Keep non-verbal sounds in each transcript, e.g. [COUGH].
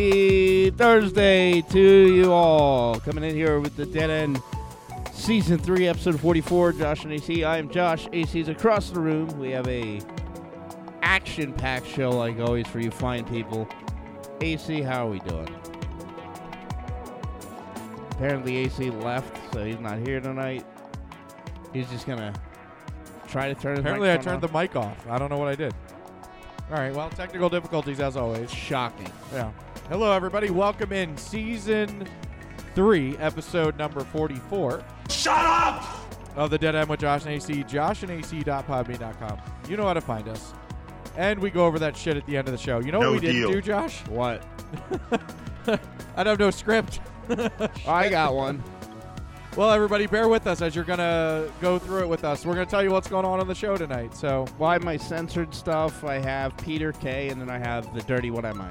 Happy Thursday to you all. Coming in here with the Dead End Season 3, Episode 44. Josh and AC. I am Josh. AC's across the room. We have a action-packed show, like always, for you fine people. AC, how are we doing? Apparently AC left, so he's not here tonight. He's just gonna try to turn his Apparently, I turned the mic off. I don't know what I did. All right. Well, technical difficulties as always. Shocking. Yeah. Hello, everybody. Welcome in season three, episode number forty-four. Shut up! Of the Dead End with Josh and AC. Josh and JoshandAC.podbean.com. You know how to find us. And we go over that shit at the end of the show. You know No what we didn't do, Josh? What? [LAUGHS] I don't have no script. [LAUGHS] I got one. Well, everybody, bear with us as you're gonna go through it with us. We're gonna tell you what's going on on the show tonight. So Why my censored stuff? I have Peter K, and then I have the Dirty What Am I.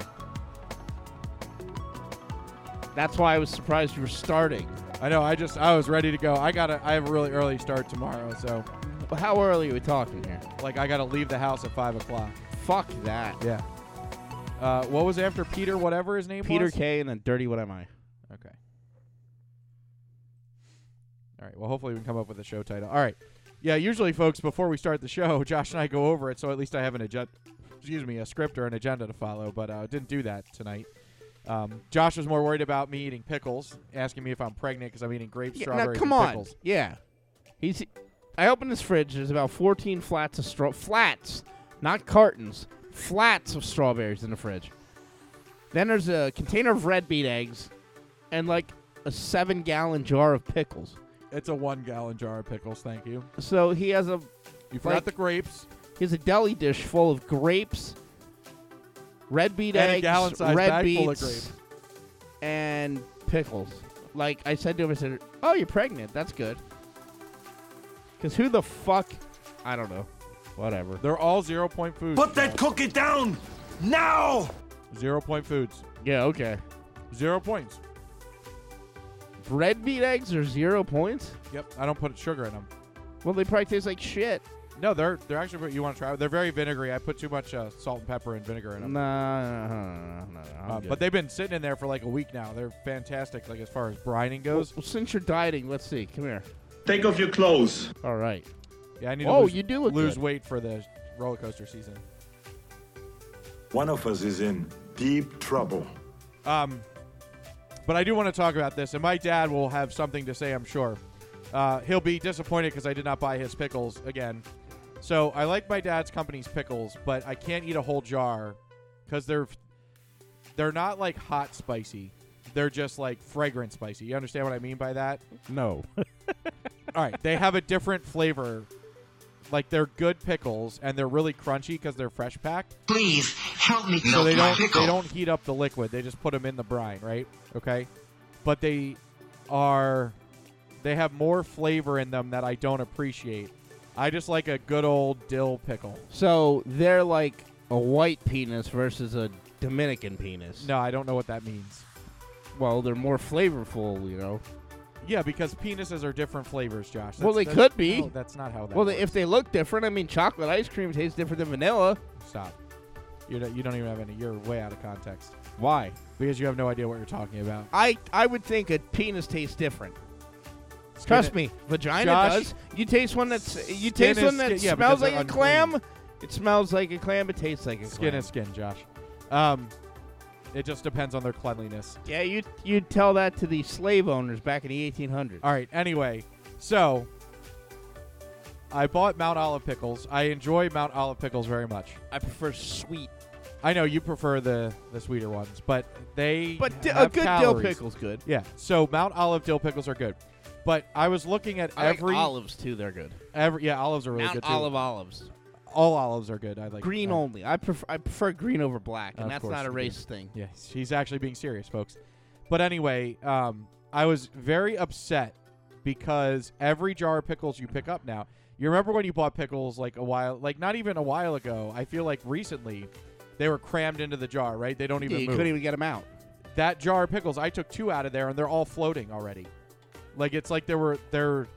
That's why I was surprised you were starting. I know. I just I was ready to go. I got to I have a really early start tomorrow, so But how early are we talking here? like I got to leave the house at five o'clock. Fuck that. Yeah. Uh, what was after Peter? Whatever his name Peter was. K, and then Dirty What Am I. Okay. All right. Well, hopefully we can come up with a show title. All right. Yeah. Usually, folks, before we start the show, [LAUGHS] Josh and I go over it, so at least I have an agenda. Excuse me, a script or an agenda to follow, but uh, didn't do that tonight. Um, Josh was more worried about me eating pickles, asking me if I'm pregnant because I'm eating grapes, Yeah, now strawberries, come and on. pickles. Yeah. He's. I opened his fridge. There's about 14 flats of straw flats, not cartons. Flats of strawberries in the fridge. Then there's a container of red beet eggs, and like a seven-gallon jar of pickles. It's a one gallon jar of pickles. Thank you. So he has a You forgot Like- the grapes. He has a deli dish full of grapes, red beet And a eggs, gallon-sized red bag beets, full of grapes. and pickles. Like I said to him, I said, "Oh, you're pregnant. That's good." Because who the fuck? I don't know. Whatever. They're all zero point foods. Put that cookie down now! Zero point foods. Yeah. Okay. Zero points. Red beet eggs are zero points. Yep. I don't put sugar in them. Well, they probably taste like shit. No, they're they're actually you want to try. They're very vinegary. I put too much uh, salt and pepper and vinegar in them. Nah, no, no, no, no, Uh, but they've been sitting in there for like a week now. They're fantastic. Like as far as brining goes. well, since you're dieting, let's see. Come here. Take off your clothes. All right. Yeah, I need to Oh, lose, you do look lose good. weight for the roller coaster season. One of us is in deep trouble. Um, but I do want to talk about this, and my dad will have something to say, I'm sure. Uh, he'll be disappointed because I did not buy his pickles again. So I like my dad's company's pickles, but I can't eat a whole jar because they're they're not like hot spicy. They're just like fragrant spicy. You understand what I mean by that? No. [LAUGHS] All right, they have a different flavor. Like they're good pickles and they're really crunchy because they're fresh packed. Please help me So they don't pickle. they don't heat up the liquid. They just put them in the brine, right? Okay, but they are they have more flavor in them that I don't appreciate. I just like a good old dill pickle. So they're like a white penis versus a Dominican penis. No, I don't know what that means. Well, they're more flavorful, you know. Yeah, because penises are different flavors, Josh. Well, they that's- could be. no, that's not how that Well, they, if they look different, I mean, chocolate ice cream tastes different than vanilla. Stop. You don't, you don't even have any. You're way out of context Why? because you have no idea what you're talking about. I I would think a penis tastes different. Trust me, vagina Josh, does. You taste one that's you taste is one that skin- yeah, smells because like they're a clam. It smells like a clam. It tastes like a Skin clam. is skin, Josh. Um, it just depends on their cleanliness. Yeah, you you tell that to the slave owners back in the 1800s. All right. Anyway, so I bought Mount Olive pickles. I enjoy Mount Olive pickles very much. I prefer sweet, I know you prefer the the sweeter ones, but they but di- a have good calories. dill pickle's good. Yeah. So Mount Olive dill pickles are good, but I was looking at I like every olives too. They're good. every yeah olives are really Mount good too. olive olives. All olives are good. I like green I- only. I prefer I prefer green over black, and that's course not a you do. race thing. Yeah, he's actually being serious, folks. But anyway, um, I was very upset because every jar of pickles you pick up now. You remember when you bought pickles like a while, like not even a while ago. I feel like recently they were crammed into the jar, right? They don't even you move. couldn't even get them out. that jar of pickles, I took two out of there and they're all floating already. Like it's like they were they're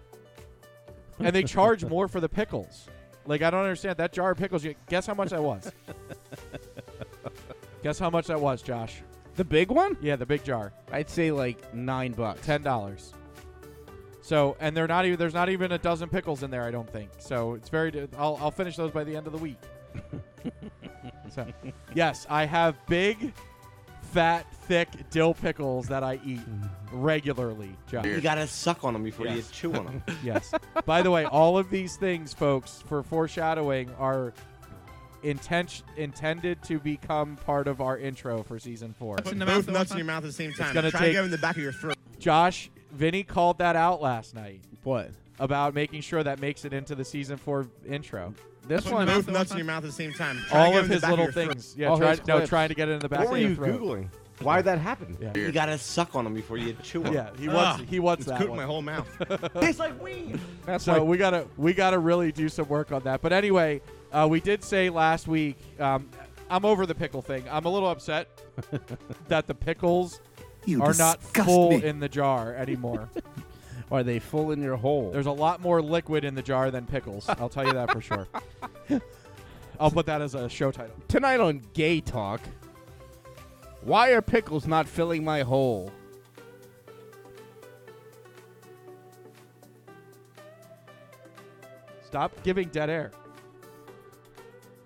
and they charge more for the pickles. Like I don't understand that jar of pickles. Guess how much that was? [LAUGHS] guess how much that was, Josh? The big one? Yeah, the big jar, I'd say like nine bucks. ten dollars. So and they're not even there's not even a dozen pickles in there. I don't think. So it's very. I'll I'll finish those by the end of the week. [LAUGHS] so yes, I have big, fat, thick dill pickles that I eat mm-hmm. Regularly, Josh. You gotta suck on them before you chew on them. [LAUGHS] Yes. By the way, all of these things, folks, for foreshadowing, are intent intended to become part of our intro for season four. Putting both nuts in your mouth at the same time. gonna Try take- to get them in the back of your throat. Josh, Vinny called that out last night What? about making sure that makes it into the season four intro. This Putting one. both nuts in your mouth at the same time. Try all of them in the his little your throat. things. Yeah, All try, his no, trying to get it in the back What of were your you throat. googling? Why did that happen? Yeah. You gotta suck on them before you chew on Yeah, he wants Ugh, he wants It's that one. my whole mouth. [LAUGHS] Tastes like weed. That's So like we gotta we gotta really do some work on that. But anyway, uh, we did say last week. Um, I'm over the pickle thing. I'm a little upset [LAUGHS] that the pickles are not full in the jar anymore. [LAUGHS] are they full in your hole? There's a lot more liquid in the jar than pickles. I'll tell you that for sure. I'll put that as a show title. Tonight on Gay Talk. Why are pickles not filling my hole? Stop giving dead air.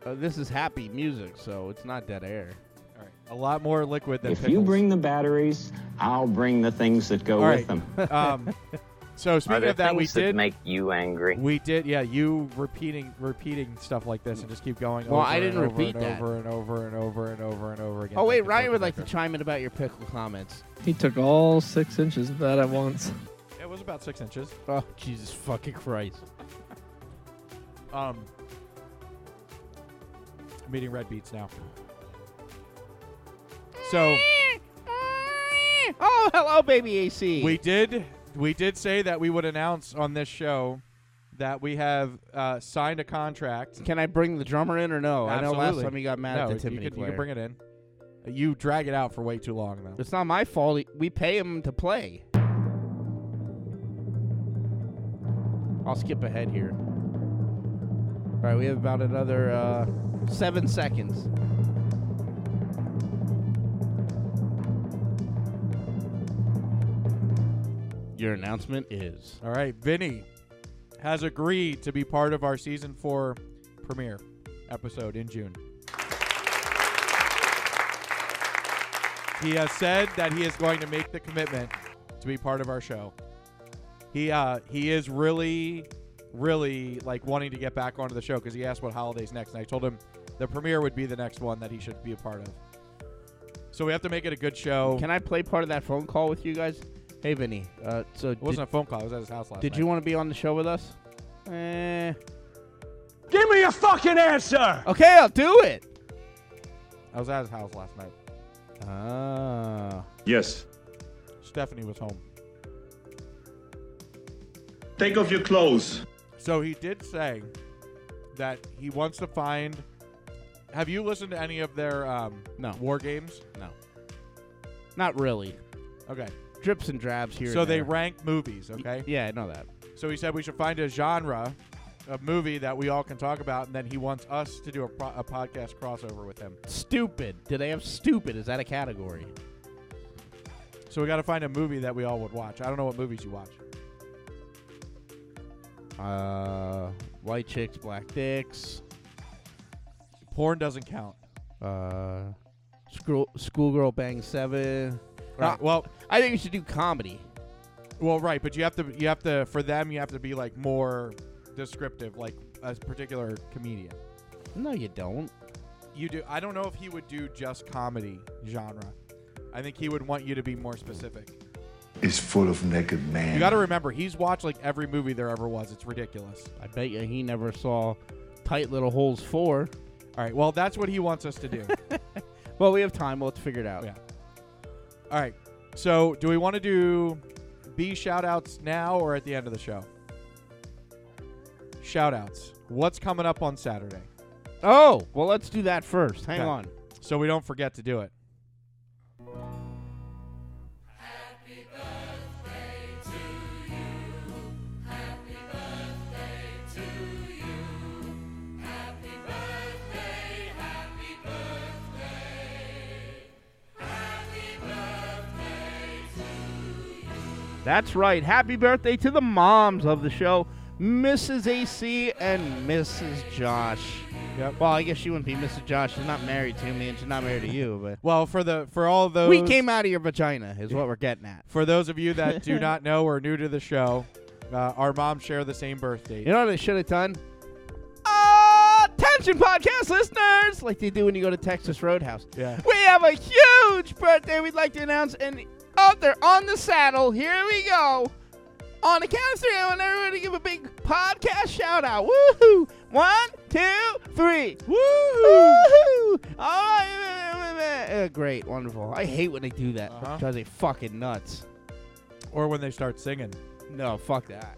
Uh, this is happy music, so it's not dead air. All right, a lot more liquid than If pickles. you bring the batteries, I'll bring the things that go All with right. them. [LAUGHS] Um, [LAUGHS] so speaking of that, we things that did make you angry? we did yeah you repeating repeating stuff like this and just keep going. Well, over I didn't and over repeat and that. over and over and over and over and over again. Oh wait, Ryan would like to chime in about your pickle comments. He took all six inches of that at once. It was about six inches. Oh Jesus fucking Christ! [LAUGHS] Um, I'm eating red beets now. So [LAUGHS] Oh hello, baby AC. we did we did say that we would announce on this show that we have uh, signed a contract. Can I bring the drummer in or no? I know last time he got mad no, at the you Tiffany can, you can bring it in. You drag it out for way too long though. It's not my fault. We pay him to play. I'll skip ahead here. All right, we have about another uh, seven seconds. Your announcement is All right, Vinny has agreed to be part of our season four premiere episode in June. He has said that he is going to make the commitment to be part of our show. He uh he is really really like wanting to get back onto the show because he asked what holidays next, and I told him the premiere would be the next one that he should be a part of. So we have to make it a good show. Can I play part of that phone call with you guys? Hey, Vinny. Uh, so it wasn't a phone call. I was at his house last did, did night. you want to be on the show with us? Eh. Give me a fucking answer! Okay, I'll do it. I was at his house last night. Ah. Yes. Stephanie was home. Take off your clothes. So he did say that he wants to find. Have you listened to any of their um, No. war games? No. Not really. Okay. Drips and drabs here. So and they there. rank movies, okay? Yeah, I know that. So he said we should find a genre of movie that we all can talk about, and then he wants us to do a, pro- a podcast crossover with him. Stupid. Do they have stupid? Is that a category? So we got to find a movie that we all would watch. I don't know what movies you watch. Uh, white chicks, black dicks. Porn doesn't count. Uh, school schoolgirl bang seven. Right. Well, I think you should do comedy. well, right, but you have to you have to for them you have to be like more descriptive, like a particular comedian. No, you don't. You do. I don't know if he would do just comedy genre. I think he would want you to be more specific. Is full of naked man. You got to remember, he's watched like every movie there ever was. It's ridiculous. I bet you he never saw Tight Little Holes four. All right. Well, that's what he wants us to do. [LAUGHS] Well, we have time. We'll have to figure it out. Yeah. All right. So, do we want to do B shout outs now or at the end of the show? Shout outs. What's coming up on Saturday? Oh, well, let's do that first. Hang Okay. on. So we don't forget to do it. That's right. Happy birthday to the moms of the show, Mrs. AC and Mrs. Josh. Yep. Well, I guess she wouldn't be Mrs. Josh. She's not married to me, and she's not married to you. But Well, for the for all those we came out of your vagina, is what we're getting at. for those of you that do [LAUGHS] not know or new to the show, uh, our moms share the same birthday. You know what they should have done? Attention, podcast listeners, like they do when you go to Texas Roadhouse. Yeah. We have a huge birthday we'd like to announce, and oh, they're on the saddle. Here we go. On the count of three, I want everyone to give a big podcast shout out. Woohoo! One, two, three. Woohoo! All right. Uh, great, wonderful. I hate when they do that. Uh-huh. Drives me fucking nuts. Or when they start singing. No, fuck that.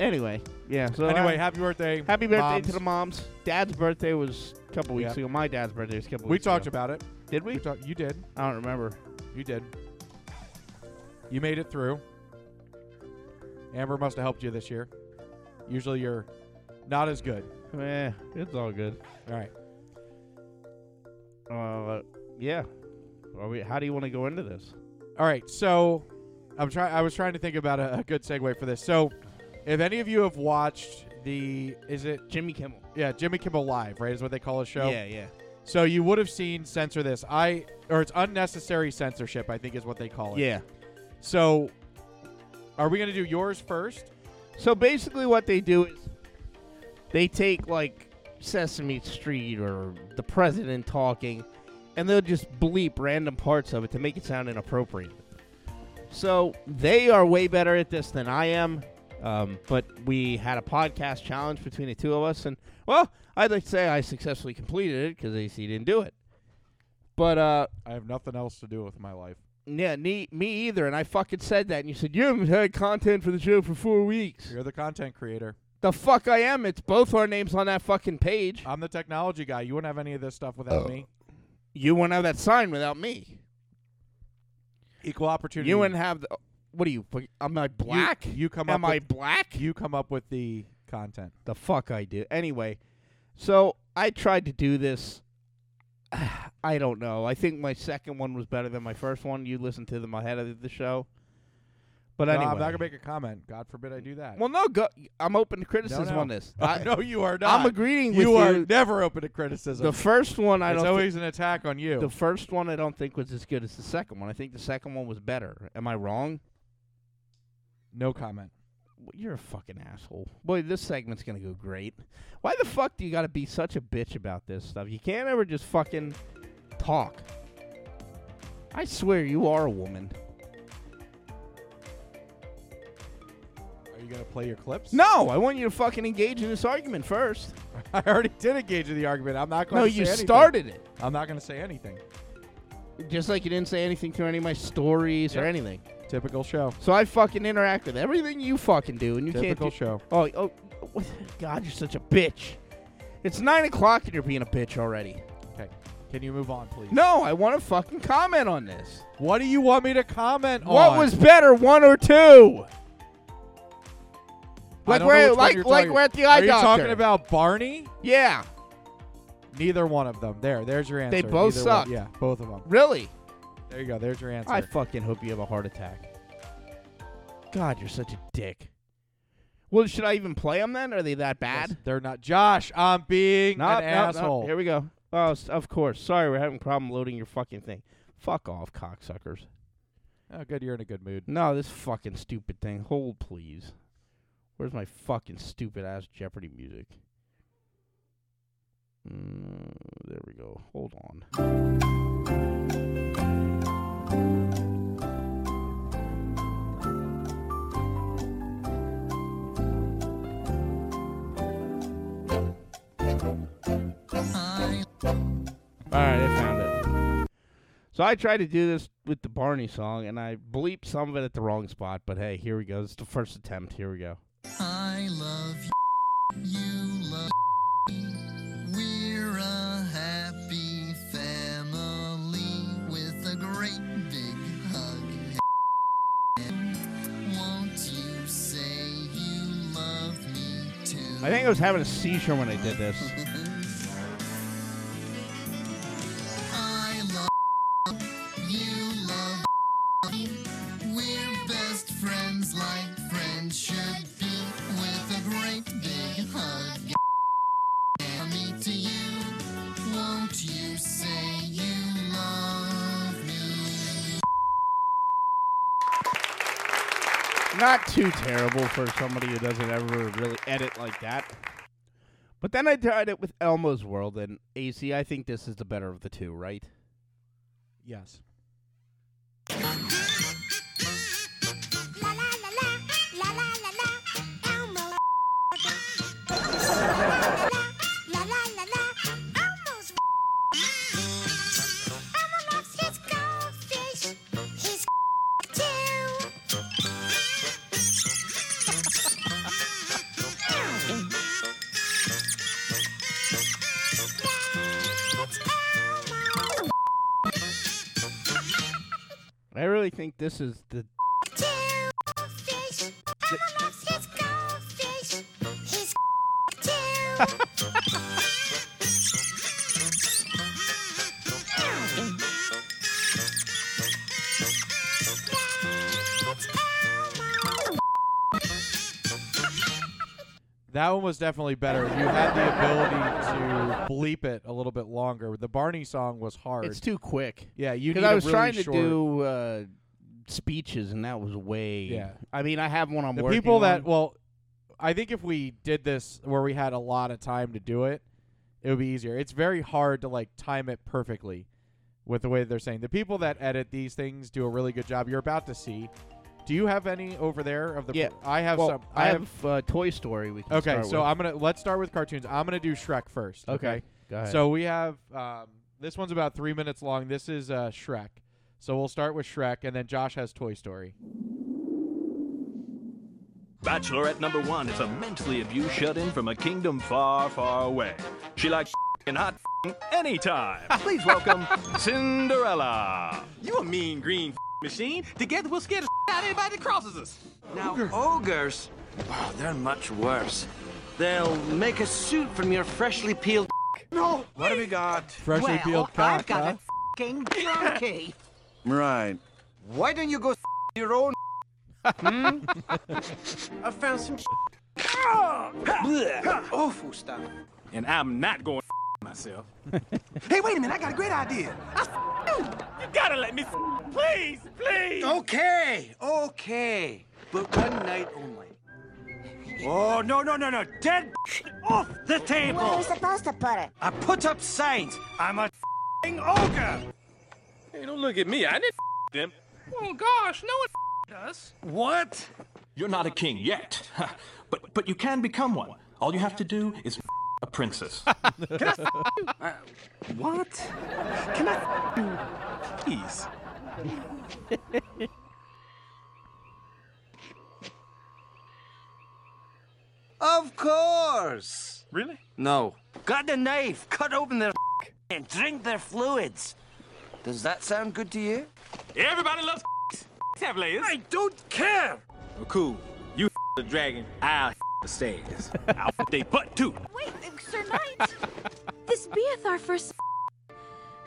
Anyway, yeah. So anyway, uh, happy birthday. happy birthday moms. to the moms. Dad's birthday was a couple weeks Yeah. ago. My dad's birthday was a couple We weeks talked about it. Did we? Talked. You did. I don't remember. You did. You made it through. Amber must have helped you this year. Usually you're not as good. Eh, it's all good. All right. Uh, yeah. Are we, how do you want to go into this? All right. So I'm trying. I was trying to think about a, a good segue for this. So, if any of you have watched the, is it Jimmy Kimmel. yeah Jimmy Kimmel Live? Right, is what they call his show. Yeah, yeah. So you would have seen censor this. I or it's unnecessary censorship. I think is what they call it. Yeah. So, are we gonna do yours first? So basically, what they do is they take like Sesame Street or the president talking, and they'll just bleep random parts of it to make it sound inappropriate. So they are way better at this than I am. Um, but we had a podcast challenge between the two of us, and well, I'd like to say I successfully completed it because AC didn't do it. But uh, I have nothing else to do with my life. yeah, me, me either. And I fucking said that, and you said you haven't had content for the show for four weeks. You're the content creator. The fuck I am. It's both our names on that fucking page. I'm the technology guy. You wouldn't have any of this stuff without me. You wouldn't have that sign without me. Equal opportunity. You wouldn't have the. What are you? Am I black? You, you come Am up. I with, black? You come up with the content. The fuck I do. Anyway, so I tried to do this. [SIGHS] I don't know. I think my second one was better than my first one. You listened to them ahead of the show. But No, anyway, I'm not gonna make a comment. God forbid I do that. well, no, go. I'm open to criticism no. on this. [LAUGHS] I, know you are not. I'm agreeing with You You are you. never open to criticism. The first one, I it's don't. thi- always an attack on you. the first one, I don't think was as good as the second one. I think the second one was better. Am I wrong? No comment. You're a fucking asshole. Boy, this segment's gonna go great. Why the fuck do you gotta be such a bitch about this stuff? You can't ever just fucking talk. I swear you are a woman. Are you gonna play your clips? No, I want you to fucking engage in this argument first. [LAUGHS] I already did engage in the argument. I'm not going No, to say No, you anything. started it. I'm not going to say anything. Just like you didn't say anything to any of my stories or anything. Typical show. So I fucking interact with everything you fucking do, and you Typical can't. Do- show. oh, oh, God, you're such a bitch. It's nine o'clock and you're being a bitch already. Okay, can you move on, please? No, I want to fucking comment on this. What do you want me to comment What on? What was better, one or two? Like we're like you're like we're at the eye Are you doctor. talking about Barney? Yeah, Neither one of them. There, there's your answer. They both Neither one- suck. Yeah, both of them. really. There you go. There's your answer. I fucking hope you have a heart attack. God, you're such a dick. Well, should I even play them then? Are they that bad? They're not. Josh, I'm being Nope, an nope, nope. asshole. Here we go. Oh, s- of course. Sorry, we're having a problem loading your fucking thing. Fuck off, cocksuckers. Oh, good. You're in a good mood. No, this fucking stupid thing. Hold, please. Where's my fucking stupid ass Jeopardy music? Mm, there we go. Hold on. All right, I found it. So I tried to do this with the Barney song, and I bleeped some of it at the wrong spot. But hey, here we go. It's the first attempt. Here we go. I love you, I think I was having a seizure when I did this. Not too terrible for somebody who doesn't ever really edit like that. But then I tried it with Elmo's World, and AC, I think this is the better of the two, right? Yes. Think this is the. Fish. That one was definitely better. You had the ability to bleep it a little bit longer. The Barney song was hard. It's too quick. yeah, you need. Because I a was really trying short- to do uh, speeches, and that was way. Yeah. I mean, I have one I'm the people that on. well i think if we did this where we had a lot of time to do it it would be easier it's very hard to like time it perfectly with the way they're saying the people that edit these things do a really good job you're about to see do you have any over there of the Yeah. i have well, some I have uh, Toy Story. We can okay start so with. i'm gonna let's start with cartoons i'm gonna do shrek first Okay. Go ahead. so we have um, this one's about three minutes long this is uh, shrek so we'll start with shrek and then josh has toy story Bachelorette number one is a mentally abused shut in from a kingdom far, far away. She likes [LAUGHS] and hot [LAUGHS] anytime. [LAUGHS] Please welcome Cinderella. You a mean green machine. Together we'll scare the out of anybody that crosses us. Now, ogres, oh, they're much worse. They'll make a suit from your freshly peeled. No. What have we got? freshly well, peeled cock I've got huh? a fucking donkey. Right. Why don't you go your own? [LAUGHS] Hmm? [LAUGHS] I found some Awful stuff. and I'm not going myself. [LAUGHS] hey, wait a minute! I got a great idea. I you. You gotta let me, please, please. Okay, okay, but one night only. Oh no no no no! Dead off the table. Where are we supposed to put it? I put up signs. I'm a ogre. Hey, don't look at me. I didn't them. Oh gosh, no one does. What? You're not a king yet, but but you can become one. All you have to do is a princess. [LAUGHS] Uh, what? Can I please? Of course. Really? No. Got the knife. Cut open their. and drink their fluids. Does that sound good to you? Everybody loves [LAUGHS] have layers. I don't care. Well, cool. You [LAUGHS] the dragon, I'll [LAUGHS] the stairs. I'll they butt too. Wait, Sir Knight. this beeth our first.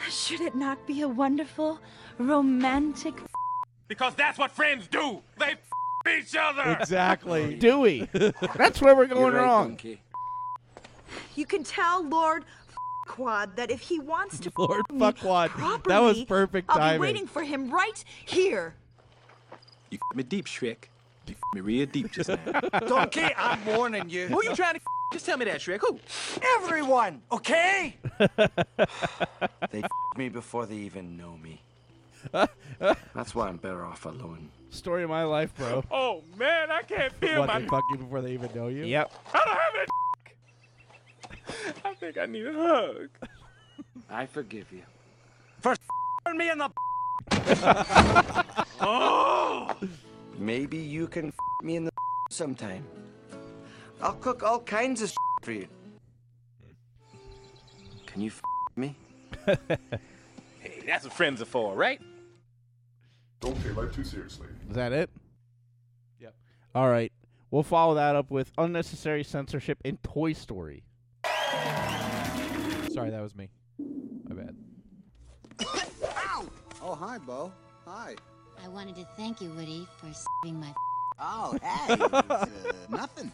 Should it not be a wonderful, romantic? Because that's what friends do. They each other. Exactly. Dewey. That's where we're going right, wrong. Donkey. You can tell Lord Quad that if he wants to [LAUGHS] Lord me Fuckwad. That was properly, perfect I'll be waiting for him right here. You me deep, Shrek. You me real deep just now. [LAUGHS] Donkey, I'm warning you. Who you trying to just tell me that, Shrek? Who? Everyone, okay? [LAUGHS] they me before they even know me. That's why I'm better off alone. Story of my life, bro. Oh man, I can't feel What, my. they fuck you before they even know you? Yep. I don't have it. I think I need a hug. I forgive you. First, turn me in the. [LAUGHS] Oh. Maybe you can [LAUGHS] me in the [LAUGHS] sometime. I'll cook all kinds of for you. Can you me? Hey, that's what friends are for, right? Don't take life too seriously. Is that it? Yep. All right. We'll follow that up with unnecessary censorship in Toy Story. Sorry, that was me. My bad. [COUGHS] Oh, hi, Bo. Hi. I wanted to thank you, Woody, for saving my. Oh, [LAUGHS] hey. [LAUGHS] uh, nothing.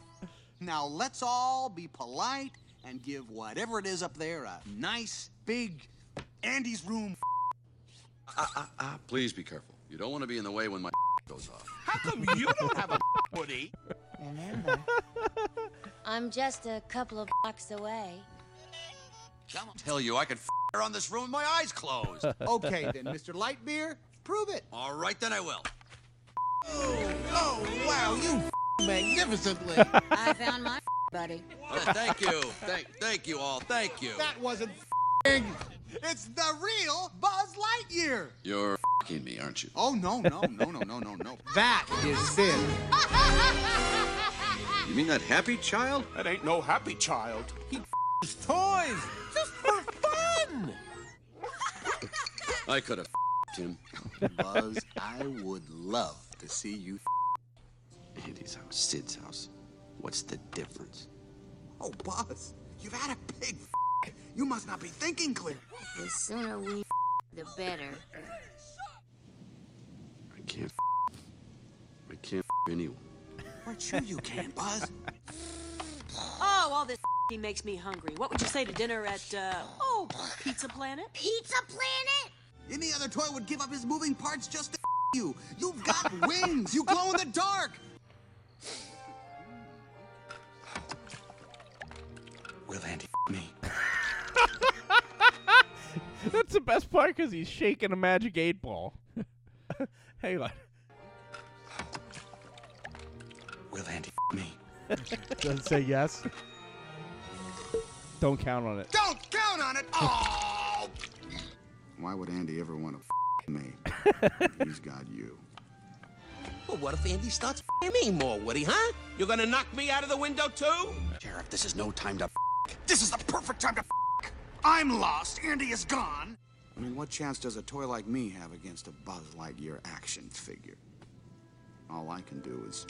Now let's all be polite and give whatever it is up there a nice, big Andy's room. Ah, ah, ah, Please be careful. You don't want to be in the way when my [LAUGHS] goes off. How come you don't have a Woody? Remember, I'm just a couple of blocks away. Come on. Tell you I could f her on this room with my eyes closed. [LAUGHS] okay, then, Mr. Lightyear, prove it. All right, then I will. Oh, oh wow, you f- magnificently. [LAUGHS] I found my buddy. Oh, thank you. [LAUGHS] Thank, thank you all. Thank you. that wasn't f***ing. It's the real Buzz Lightyear. You're fing me, aren't you? Oh, no, no, no, no, no, no, no. That is Sid. You mean that happy child? That ain't no happy child. He f***s toys just for fun. I could have him. Buzz, I would love to see you. Andy's house, Sid's house. What's the difference? Oh, Buzz, you've had a big f- You must not be thinking clear. The sooner we, the better. I can't. I can't anyone. Aren't sure you can, Buzz. Oh, all this he [LAUGHS] makes me hungry. What would you say to dinner at, uh, oh, Pizza Planet? Pizza Planet? Any other toy would give up his moving parts just to [LAUGHS] you. You've got [LAUGHS] wings. You glow in the dark. Will Andy me? That's the best part because he's shaking a magic eight ball. Hang on. Will Andy me? [LAUGHS] Does it say yes? Don't count on it. Don't count on it. Oh. Why would Andy ever want to f- me? He's got you. Well, what if Andy starts f***ing me more, Woody, huh? You're gonna knock me out of the window, too? Sheriff, this is no time to. This is the perfect time to f- I'm lost. Andy is gone. I mean, what chance does a toy like me have against a Buzz Lightyear action figure? All I can do is.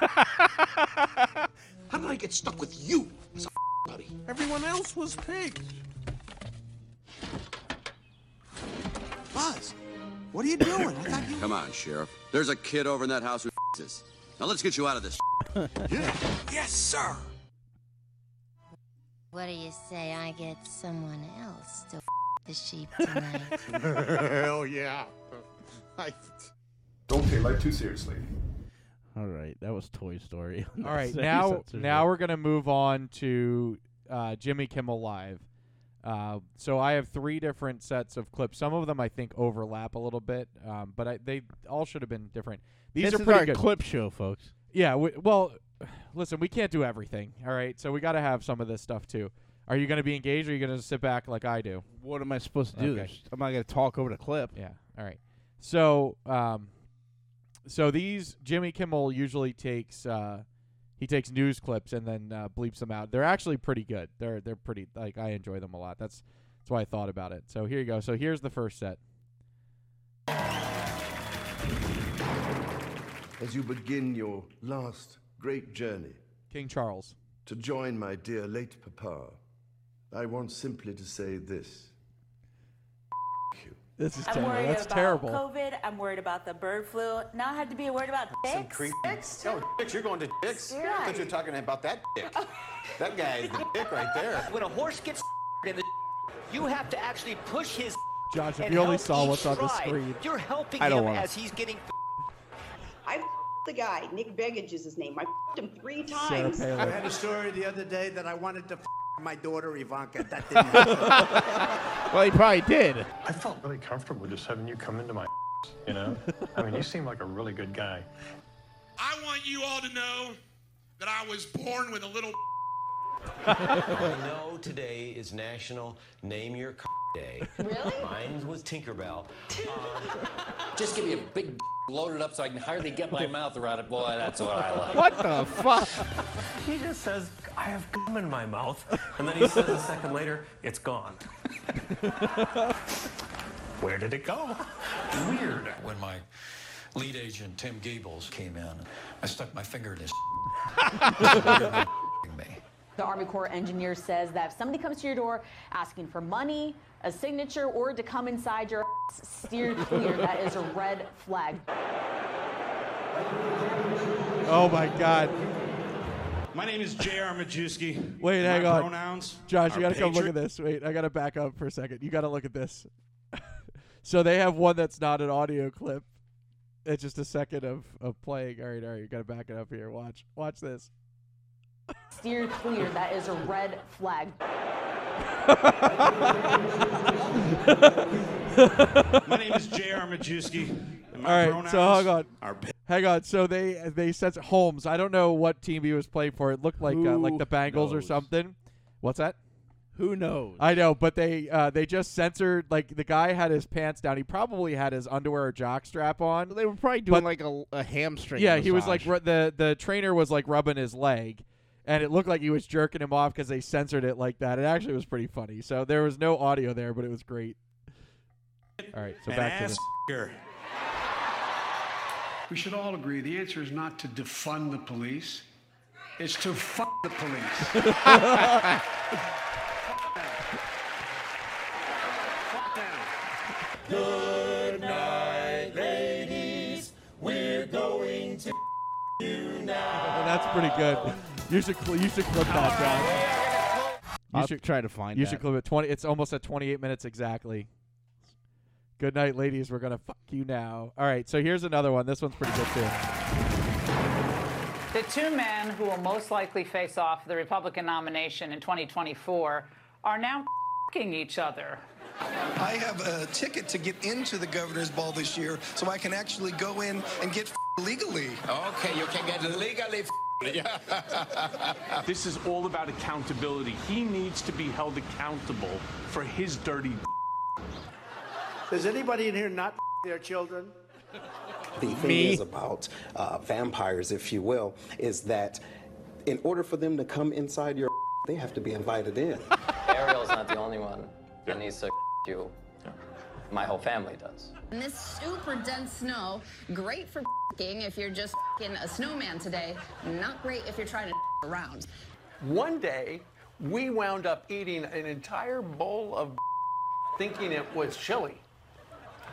[LAUGHS] How did I get stuck with you as a f- buddy? Everyone else was pigs. Buzz, what are you doing? I thought you. Come on, Sheriff. There's a kid over in that house who [LAUGHS] this. Now let's get you out of this. [LAUGHS] Yes, sir. What do you say I get someone else to the sheep tonight? Hell yeah. I. Don't take life too seriously. All right, that was Toy Story. [LAUGHS] All right, now now we're gonna move on to uh, Jimmy Kimmel Live. Uh, so I have three different sets of clips. Some of them I think overlap a little bit, um, but I, they all should have been different. These This are is pretty our good. clip show, folks. Yeah. We, well, [SIGHS] listen, we can't do everything. All right, so we got to have some of this stuff too. Are you going to be engaged, or are you going to sit back like I do? What am I supposed to do? Okay. I'm not going to talk over the clip. Yeah. All right. So, um, so these Jimmy Kimmel usually takes. Uh, he takes news clips and then uh, bleeps them out. They're actually pretty good. They're they're pretty like I enjoy them a lot. That's that's why I thought about it. So here you go. So here's the first set. As you begin your last great journey, King Charles, to join my dear late papa, I want simply to say this. This is I'm terrible. worried That's about terrible. COVID. I'm worried about the bird flu. Now I have to be worried about dicks. Dicks? Oh, Dicks, you're going to Dicks? I thought you were talking about that dick. [LAUGHS] that guy is the dick right there. When a horse gets [LAUGHS] in the [LAUGHS] you have to actually push his Josh, if and you only help saw each what's on the stride. screen. You're helping I don't him wanna- as he's getting I the guy. Nick Begich is his name. I him three Sarah times. Palin. I had a story the other day that I wanted to my daughter Ivanka. That didn't happen. [LAUGHS] Well, he probably did. I felt really comfortable just having you come into my, [LAUGHS] you know. I mean, you seem like a really good guy. I want you all to know that I was born with a little. [LAUGHS] I know today is National Name Your Day. Really? Mine was Tinkerbell. Uh, just give me a big loaded up so I can hardly get my mouth around it. Boy, that's what I like. What the fuck? He just says, I have gum in my mouth. And then he says a second later, it's gone. Where did it go? Weird. When my lead agent, Tim Gables, came in, I stuck my finger in his [LAUGHS] The Army Corps engineer says that if somebody comes to your door asking for money, a signature, or to come inside your ass, steer clear. That is a red flag. Oh my God. My name is J.R. Majewski. Wait, My hang on. Pronouns. Josh, are you gotta come look at this. Wait, I gotta back up for a second. You gotta look at this. [LAUGHS] so they have one that's not an audio clip. It's just a second of, of playing. All right, all right, you gotta back it up here. Watch. Watch this. Steer clear. That is a red flag. My name is J.R. Majewski. and All my right, so hang on. are pa- Hang on. So they they said Holmes. I don't know what team he was playing for. It looked like uh, like the Bengals or something. What's that? Who knows? I know, but they uh, they just censored like the guy had his pants down. He probably had his underwear or jock strap on. They were probably doing But- like a, a hamstring. Yeah, he was like massage. ru- the the trainer was like rubbing his leg, and it looked like he was jerking him off because they censored it like that. It actually was pretty funny. So there was no audio there, but it was great. All right, so an back to ass this. F***er. We should all agree the answer is not to defund the police, it's to fuck the police. [LAUGHS] Good night, ladies. We're going to you now. Oh, [LAUGHS] that's pretty good. You should cl- you should clip that, John. You I'll should try to find You that. should clip it. Twenty. It's almost at twenty-eight minutes exactly. Good night, ladies. We're gonna fuck you now. All right. So here's another one. This one's pretty good too. The two men who will most likely face off the Republican nomination in 2024 are now fing each other. I have a ticket to get into the governor's ball this year, so I can actually go in and get legally. Okay, you can get legally [LAUGHS] This is all about accountability. He needs to be held accountable for his dirty. Does anybody in here not their children? The thing Me? is about uh, vampires, if you will, is that in order for them to come inside your, they have to be invited in. Ariel's not the only one that needs to you. My whole family does. And this super dense snow, great for if you're just a snowman today, not great if you're trying to around. One day, we wound up eating an entire bowl of thinking it was chili.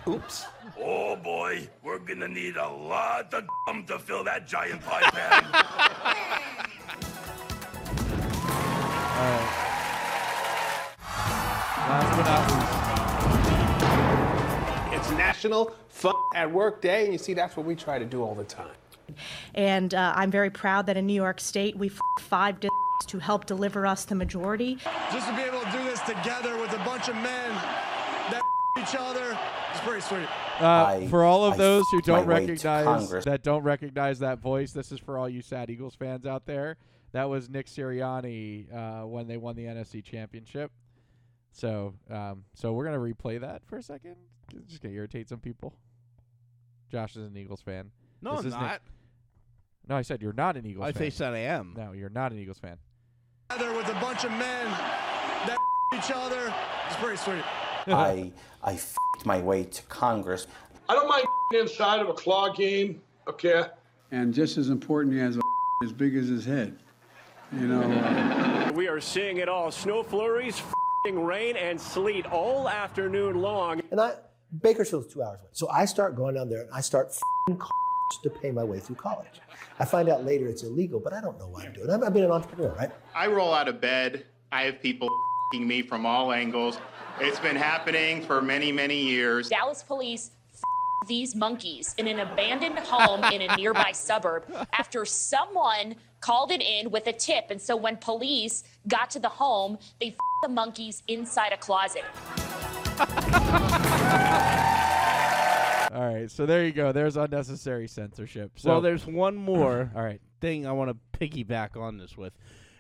Oops. Oh boy, we're gonna need a lot of gum to fill that giant pie pan. [LAUGHS] All right. Last but not least. It's National Fun at Work Day, and you see, that's what we try to do all the time. And uh, I'm very proud that in New York State we f- five districts to help deliver us the majority. Just to be able to do this together with a bunch of men that each other is pretty sweet. Uh, I- for all of I those who don't recognize that don't recognize that voice, this is for all you sad Eagles fans out there. That was Nick Sirianni uh, when they won the NFC Championship. So, um, so we're gonna replay that for a second. It's just gonna irritate some people. Josh is an Eagles fan. No, This I'm is Nick- not. No, I said you're not an Eagles I fan. said I am. No, you're not an Eagles fan. Together with a bunch of men that [LAUGHS] each other. It's pretty sweet. [LAUGHS] I I f***ed my way to Congress. I don't mind inside of a claw game, okay? And just as important, he has a as big as his head. You know. [LAUGHS] We are seeing it all. Snow flurries, f***ing rain, and sleet all afternoon long. And I, Bakersfield's two hours away. So I start going down there and I start f***ing to pay my way through college. I find out later it's illegal, but I don't know why I'm doing it. I've, I've been an entrepreneur, right? I roll out of bed. I have people f***ing me from all angles. It's been happening for many, many years. Dallas police f- these monkeys in an abandoned home in a nearby [LAUGHS] suburb after someone called it in with a tip. And so when police got to the home, they f- the monkeys inside a closet. [LAUGHS] All right, so there you go. There's unnecessary censorship. So well, there's one more [CLEARS THROAT] All right. thing I want to piggyback on this with.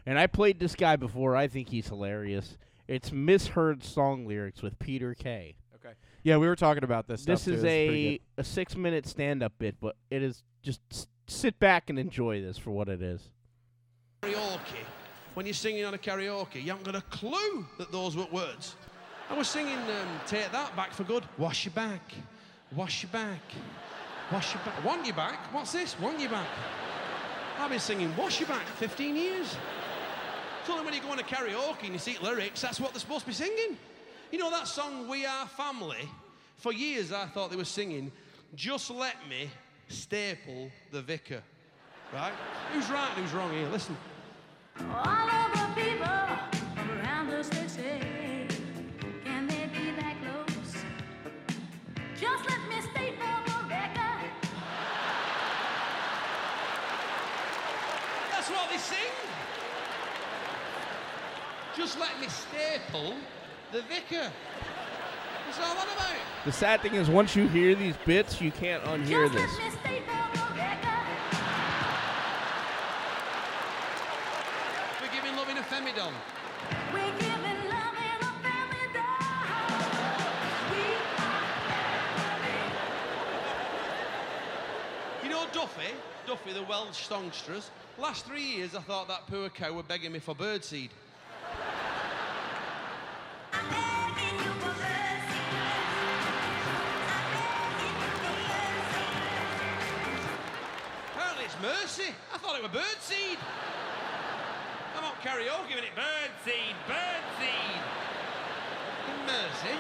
And I played this guy before. I think he's hilarious. It's misheard song lyrics with Peter Kay. Okay. Yeah, we were talking about this. This stuff, is too. A, a six minute stand up bit, but it is just s- sit back and enjoy this for what it is. karaoke, when you're singing on a karaoke, you haven't got a clue that those were words. I was singing um, Take That Back for Good. Wash your back, wash your back, wash your back. Want your back? What's this? Want your back? I've been singing Wash Your Back 15 years. It's only when you go on a karaoke and you see lyrics, that's what they're supposed to be singing. You know that song, We Are Family? For years I thought they were singing, Just Let Me Staple the Vicar. Right? Who's right and who's wrong here? Listen. All of the people Just let me staple the vicar. What's all that about? The sad thing is, once you hear these bits, you can't unhear this. Just let me state for the record. We're giving love in a femidom. We're giving love in a family You know Duffy? Duffy, the Welsh songstress. Last three years, I thought that poor cow were begging me for birdseed. Mercy. I thought it were birdseed. I'm on karaoke with it. Birdseed, birdseed. Mercy.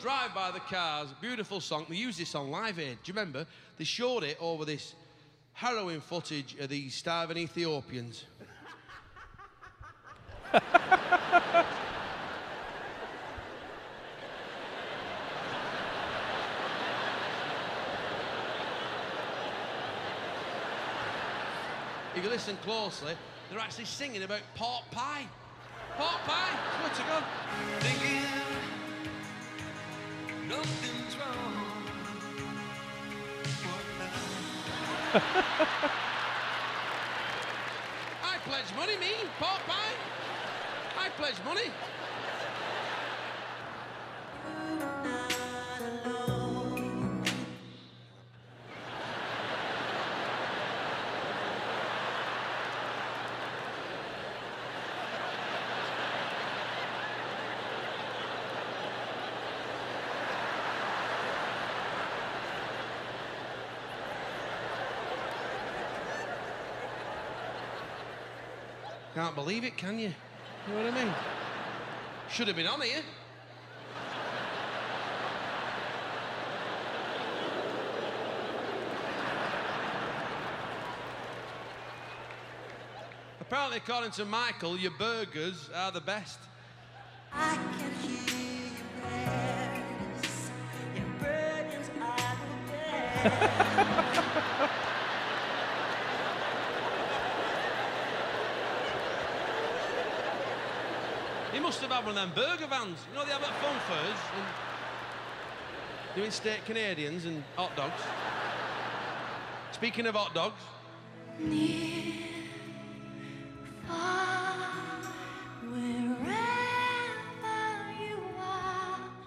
Drive by the cars, beautiful song. They used this on Live Aid. Do you remember? They showed it over this harrowing footage of these starving Ethiopians. If you listen closely, they're actually singing about pork pie. Pork pie, swear to God. Thinking nothing's [LAUGHS] wrong. I pledge money, me, pork pie. Pledge money. Can't believe it, can you? You know what I mean? Should have been on here. Apparently, according to Michael, your burgers are the best. [LAUGHS] must have had one of them burger vans. You know, they have at Funfurs and doing steak Canadians and hot dogs. Speaking of hot dogs. Near, far,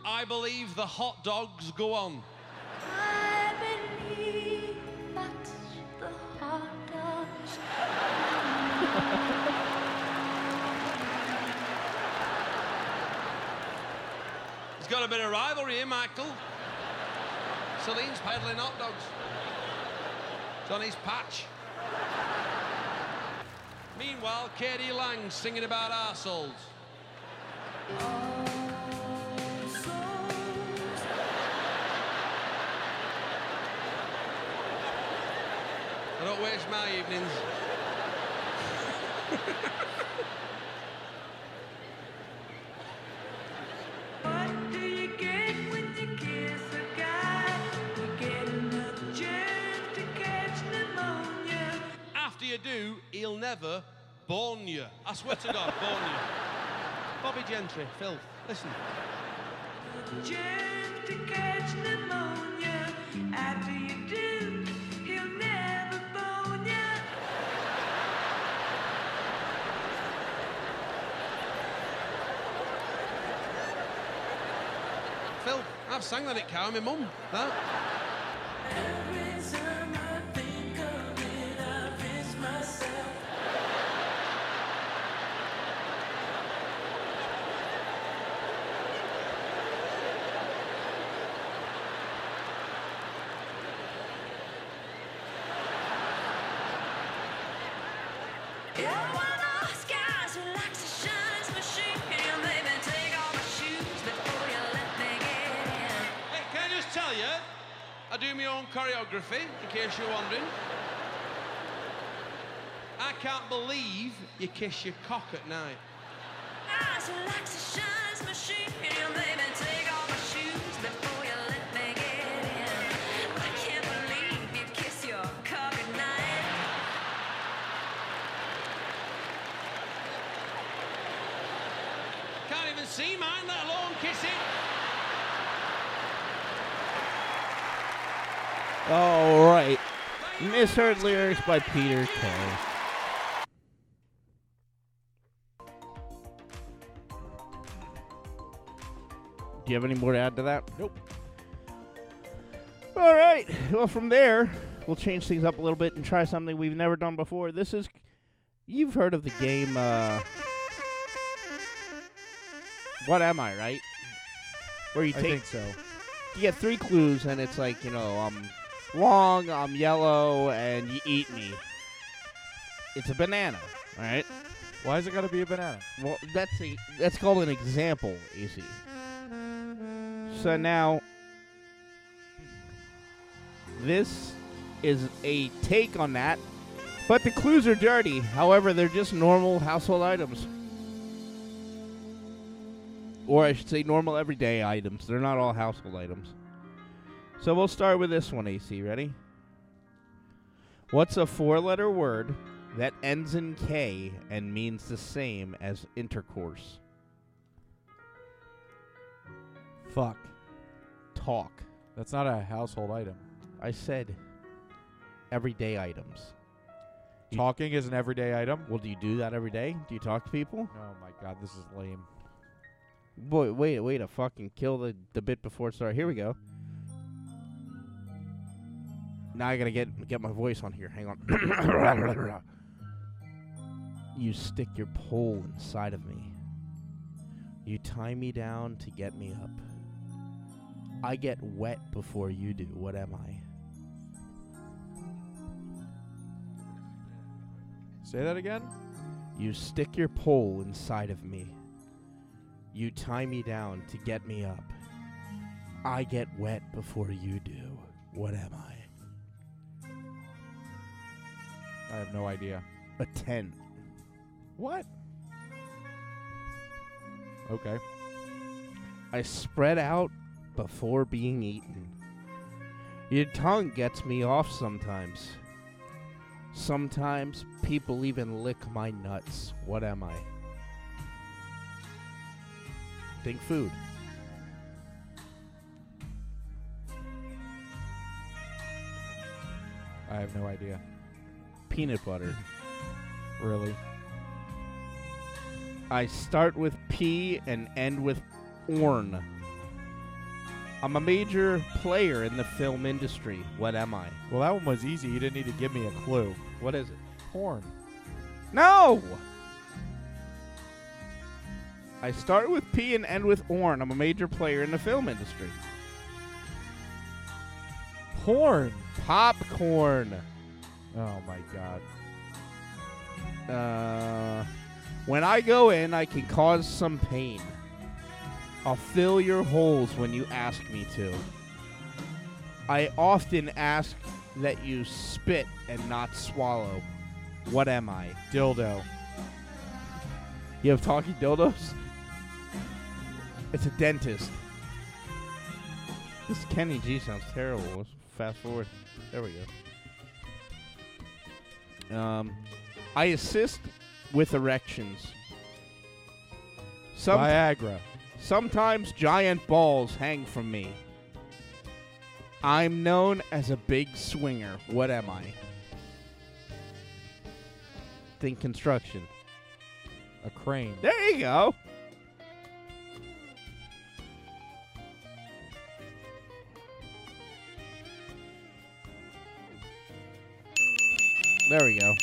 I believe the hot dogs go on. A bit of rivalry here, Michael. Celine's peddling hot dogs. His patch. Meanwhile, Katie Lang singing about arseholes. I don't waste my evenings. [LAUGHS] never bone you. I swear to God, bone you. Bobby Gentry, Phil, listen. Germ to catch pneumonia. After you do, he'll never bone ya. Phil, I've sang that at cow, my mum. That. Do my own choreography, in case you're wondering. I can't believe you kiss your cock at night. Misheard lyrics by Peter Kay. Do you have any more to add to that? Nope. All right. Well, from there, we'll change things up a little bit and try something we've never done before. This is, you've heard of the game, uh, What Am I, right? Where you I take, think so. you get three clues, and it's like, you know, I'm long, I'm yellow, and you eat me. It's a banana, all right? Why is it got to be a banana? Well, that's a that's called an example, you see. So now, this is a take on that, but the clues are dirty. However, they're just normal household items. Or I should say normal everyday items. They're not all household items. So we'll start with this one, AC. Ready? What's a four letter word that ends in K and means the same as intercourse? Fuck. Talk. That's not a household item. I said everyday items. You- Talking is an everyday item. Well, do you do that every day? Do you talk to people? Oh my god, this is lame. Boy, wait, wait to fucking kill the, the bit before it starts. Here we go. Now I gotta get get my voice on here. Hang on. [COUGHS] you stick your pole inside of me. You tie me down to get me up. I get wet before you do. What am I? Say that again? You stick your pole inside of me. You tie me down to get me up. I get wet before you do. What am I? I have no idea. A tent. What? Okay. I spread out before being eaten. Your tongue gets me off sometimes. Sometimes people even lick my nuts. What am I? Think food. I have no idea. Peanut butter. [LAUGHS] Really? I start with P and end with orn. I'm a major player in the film industry. What am I? Well, that one was easy. You didn't need to give me a clue. What is it? Porn. No! I start with P and end with Orn. I'm a major player in the film industry. Porn. Popcorn. Oh my god. Uh, when I go in, I can cause some pain. I'll fill your holes when you ask me to. I often ask that you spit and not swallow. What am I? Dildo. You have talking dildos? It's a dentist. This Kenny G sounds terrible. Let's fast forward. There we go. Um, I assist with erections. Some Viagra. Sometimes giant balls hang from me. I'm known as a big swinger. What am I? Think construction. A crane. There you go. There we go.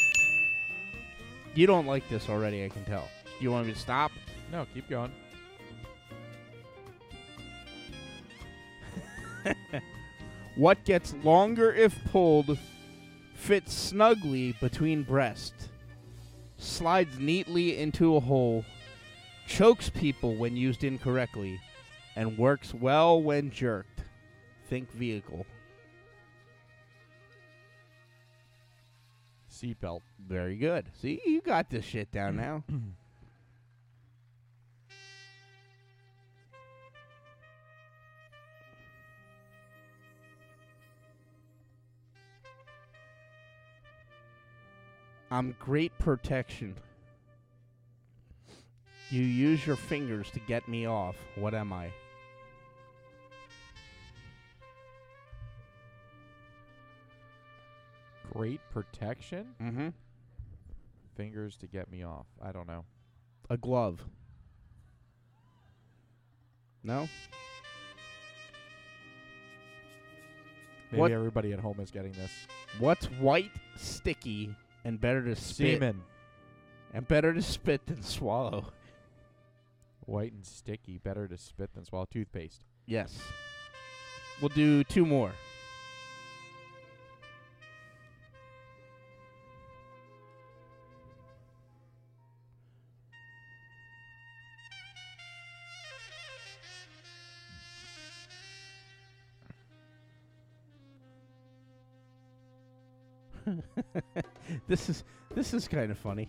You don't like this already, I can tell. Do you want me to stop? No, keep going. [LAUGHS] What gets longer if pulled, fits snugly between breasts, slides neatly into a hole, chokes people when used incorrectly, and works well when jerked. Think vehicle. Seatbelt. Very good. See, you got this shit down now. [CLEARS THROAT] I'm great protection. You use your fingers to get me off. What am I? Great protection? Mm-hmm. Fingers to get me off. I don't know. A glove. No? Maybe What- everybody at home is getting this. What's white, sticky, and better to spit? Semen. And better to spit than swallow. White and sticky. Better to spit than swallow toothpaste. Yes. We'll do two more. This is this is kind of funny.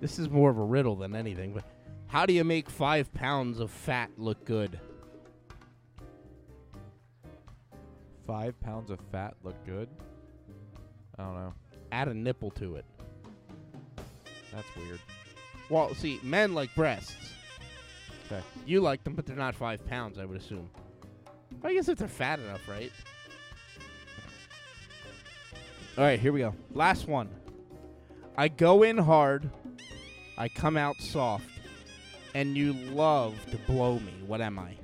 This is more of a riddle than anything, but how do you make five pounds of fat look good? Five pounds of fat look good? I don't know. Add a nipple to it. That's weird. Well, see, men like breasts. Okay. You like them, but they're not five pounds, I would assume. I guess if they're fat enough, right? All right, here we go. Last one. I go in hard, I come out soft, and you love to blow me. What am I?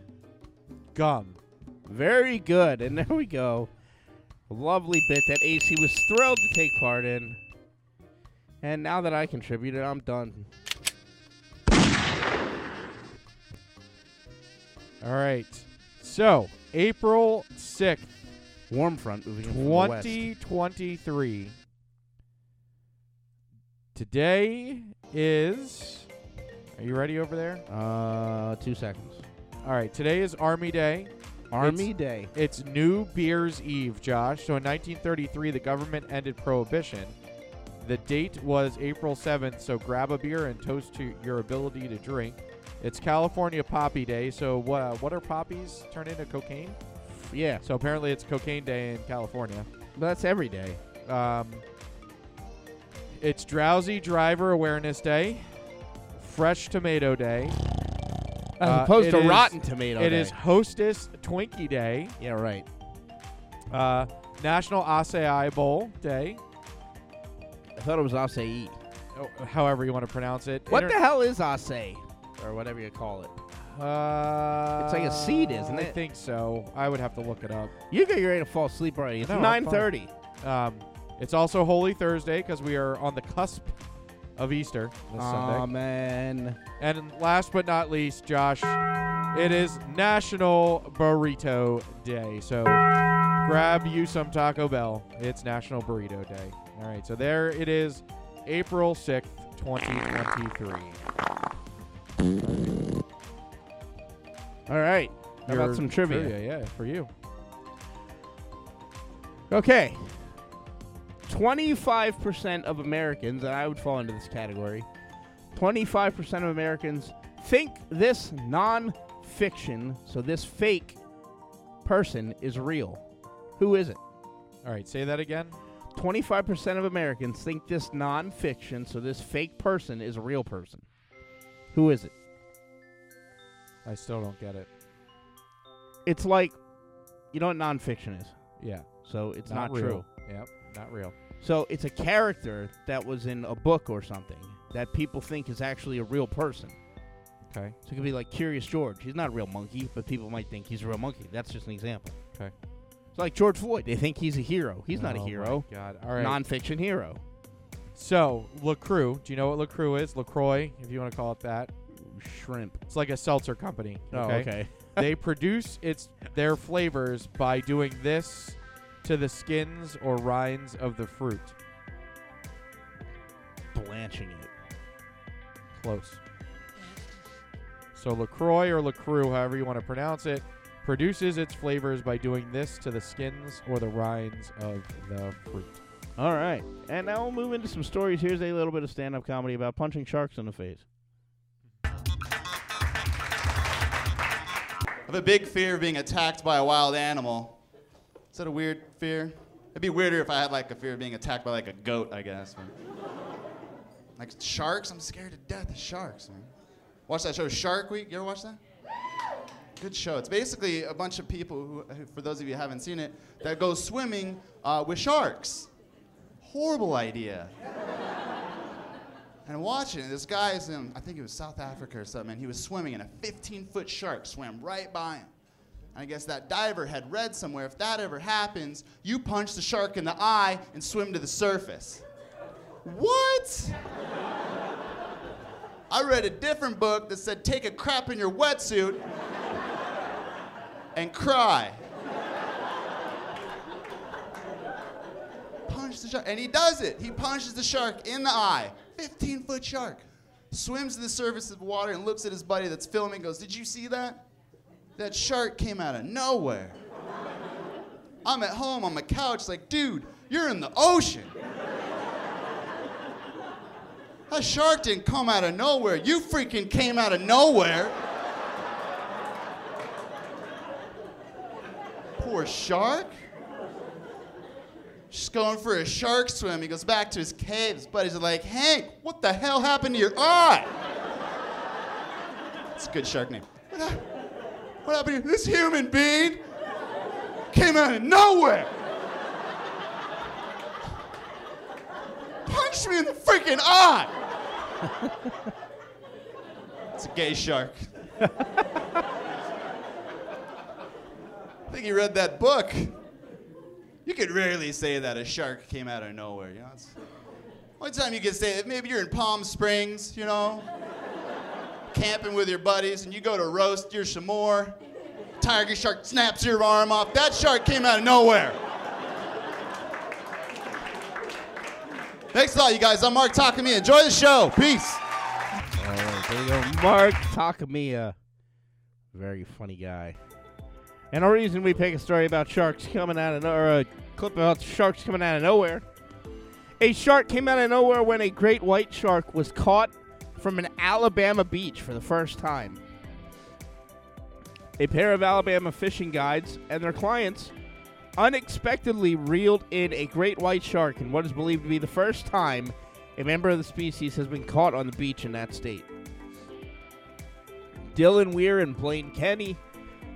Gum. Very good. And [LAUGHS] there we go. A lovely bit that AC was thrilled to take part in. And now that I contributed, I'm done. All right. So, April 6th, Warm front moving in from the west. 2023. Today is. Are you ready over there? Uh, two seconds. All right. Today is Army Day. Army It's- Day. It's New Beer's Eve, Josh. So in 1933, the government ended prohibition. The date was April 7th, so grab a beer and toast to your ability to drink. It's California Poppy Day, so what, what are poppies turn into cocaine? Yeah. So apparently it's Cocaine Day in California. But that's every day. Um, it's Drowsy Driver Awareness Day, Fresh Tomato Day. As Uh, opposed to is- Rotten Tomato It Day. is Hostess Twinkie Day. Yeah, right. Uh, National Acai Bowl Day. I thought it was acai. Oh, however you want to pronounce it. What Inter- the hell is acai? Or whatever you call it. Uh, It's like a seed, isn't I it? think so. I would have to look it up. You get ready to fall asleep already. It's No, I'm fine. thirty. Um, it's also Holy Thursday because we are on the cusp of Easter this Sunday. Amen. And last but not least, Josh, it is National Burrito Day. So grab you some Taco Bell. It's National Burrito Day. All right, so there it is, April 6th, 2023. All right. How Your about some trivia? Yeah, yeah, for you. Okay. 25% of Americans, and I would fall into this category, 25% of Americans think this non fiction, so this fake person is real. Who is it? All right, say that again. 25% of Americans think this non fiction, so this fake person is a real person. Who is it? I still don't get it. It's like, you know what nonfiction is? Yeah. So it's not, real. true. Yep, not real. So it's a character that was in a book or something that people think is actually a real person. Okay. So it could be like Curious George. He's not a real monkey, but people might think he's a real monkey. That's just an example. Okay. It's like George Floyd. They think he's a hero. He's not a Oh my hero. God. All right. Nonfiction hero. So, LaCroix. Do you know what LaCroix is? LaCroix, if you want to call it that. Shrimp. It's like a seltzer company. Oh, Okay. okay. [LAUGHS] they produce its their flavors by doing this to the skins or rinds of the fruit. Blanching it. Close. So LaCroix or LaCroix, however you want to pronounce it, produces its flavors by doing this to the skins or the rinds of the fruit. All right. And now we'll move into some stories. Here's a little bit of stand up comedy about punching sharks in the face. A big fear of being attacked by a wild animal. Is that a weird fear? It'd be weirder if I had like a fear of being attacked by like a goat, I guess. Like sharks, I'm scared to death of sharks, man. Watch that show, Shark Week. You ever watch that? Good show. It's basically a bunch of people who, for those of you who haven't seen it, that go swimming uh, with sharks. Horrible idea. And watching it, this guy's in, I think it was South Africa or something, and he was swimming, and a 15 foot shark swam right by him. And I guess that diver had read somewhere if that ever happens, you punch the shark in the eye and swim to the surface. What? I read a different book that said take a crap in your wetsuit and cry. Punch the shark. And he does it. He punches the shark in the eye. 15 foot shark. Swims to the surface of the water and looks at his buddy that's filming goes, Did you see that? That shark came out of nowhere. I'm at home on my couch, like, dude, you're in the ocean. That shark didn't come out of nowhere. You freaking came out of nowhere. Poor shark. Just going for a shark swim. He goes back to his cave. His buddies are like, Hank, what the hell happened to your eye? It's a good shark name. What What happened to this human being? Came out of nowhere. Punched me in the freaking eye. it's a gay shark. [LAUGHS] I think he read that book. You could rarely say that a shark came out of nowhere, you know? It's, one time you could say maybe you're in Palm Springs, you know, camping with your buddies, and you go to roast your more. Tiger shark snaps your arm off. That shark came out of nowhere. Thanks a lot, you guys. I'm Mark Takami. Enjoy the show. Peace. All right, there you go. Mark Takamiya. Very funny guy. And a reason we pick a story about sharks coming out of or a clip about sharks coming out of nowhere. A shark came out of nowhere when a great white shark was caught from an Alabama beach for the first time. A pair of Alabama fishing guides and their clients unexpectedly reeled in a great white shark in what is believed to be the first time a member of the species has been caught on the beach in that state. Dylan Weir and Blaine Kenny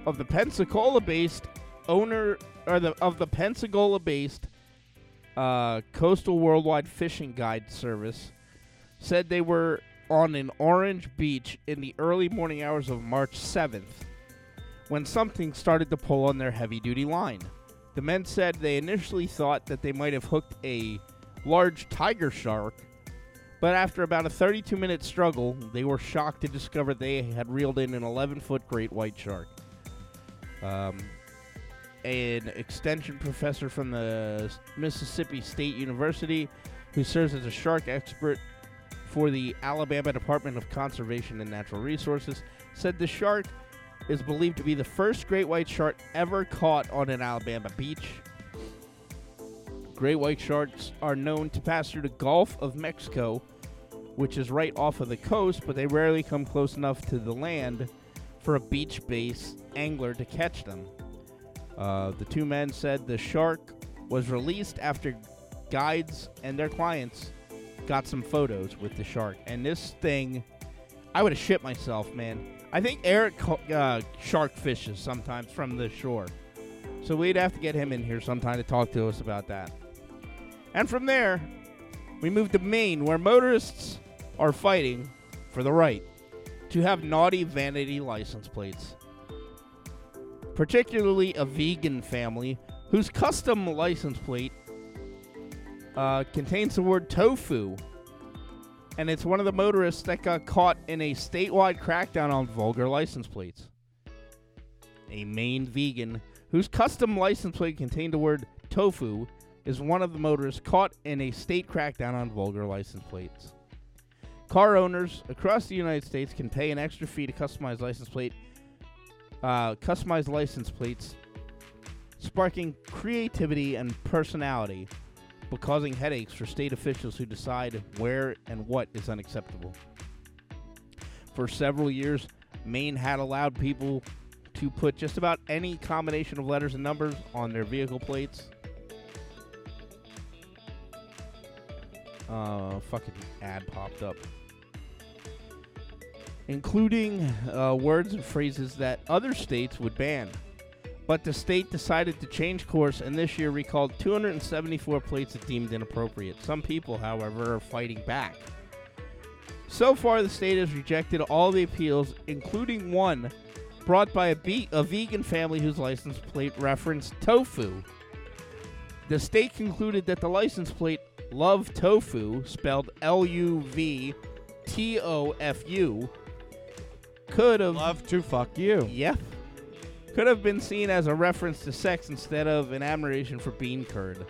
of the Pensacola-based owner or the of the Pensacola-based uh, Coastal Worldwide Fishing Guide Service said they were on an orange beach in the early morning hours of March 7th when something started to pull on their heavy duty line. The men said they initially thought that they might have hooked a large tiger shark, but after about a 32 minute struggle, they were shocked to discover they had reeled in an 11 foot great white shark. Um, an extension professor from the Mississippi State University who serves as a shark expert for the Alabama Department of Conservation and Natural Resources, said the shark is believed to be the first great white shark ever caught on an Alabama beach. Great white sharks are known to pass through the Gulf of Mexico, which is right off of the coast, but they rarely come close enough to the land for a beach based angler to catch them. Uh, the two men said the shark was released after guides and their clients got some photos with the shark. And this thing, I would have shit myself, man. I think Eric uh, shark fishes sometimes from the shore. So we'd have to get him in here sometime to talk to us about that. And from there, we move to Maine, where motorists are fighting for the right to have naughty vanity license plates. Particularly a vegan family whose custom license plate uh, contains the word tofu. And it's one of the motorists that got caught in a statewide crackdown on vulgar license plates. A Maine vegan whose custom license plate contained the word tofu is one of the motorists caught in a state crackdown on vulgar license plates. Car owners across the United States can pay an extra fee to customize license plate, uh, license plates, sparking creativity and personality, but causing headaches for state officials who decide where and what is unacceptable. For several years, Maine had allowed people to put just about any combination of letters and numbers on their vehicle plates. Uh, fucking ad popped up. Including uh, words and phrases that other states would ban. But the state decided to change course and this year recalled 274 plates it deemed inappropriate. Some people, however, are fighting back. So far, the state has rejected all the appeals, including one brought by a, be- a vegan family whose license plate referenced tofu. The state concluded that the license plate Love Tofu, spelled L U V T O F U, could have. Love to fuck you. Yep. Could have been seen as a reference to sex instead of an admiration for bean curd.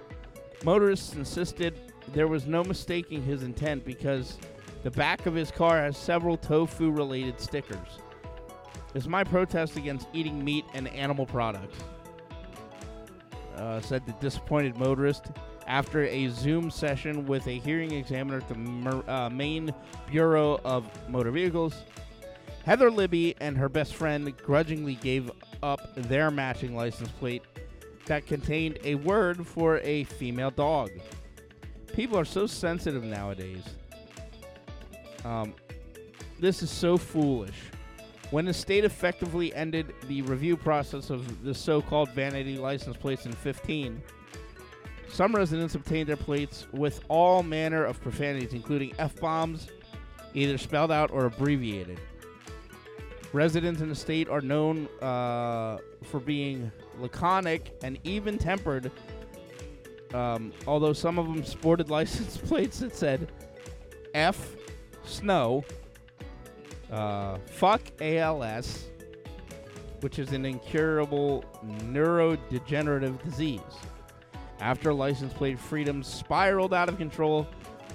Motorists insisted there was no mistaking his intent because the back of his car has several tofu related stickers. It's my protest against eating meat and animal products. Uh, said the disappointed motorist after a Zoom session with a hearing examiner at the Mer- uh, Maine Bureau of Motor Vehicles. Heather Libby and her best friend grudgingly gave up their matching license plate that contained a word for a female dog. People are so sensitive nowadays. Um, this is so foolish. When the state effectively ended the review process of the so called vanity license plates in 15, some residents obtained their plates with all manner of profanities, including F bombs, either spelled out or abbreviated. Residents in the state are known uh, for being laconic and even tempered, um, although some of them sported [LAUGHS] license plates that said F snow, uh, fuck ALS, which is an incurable neurodegenerative disease. After license plate freedom spiraled out of control,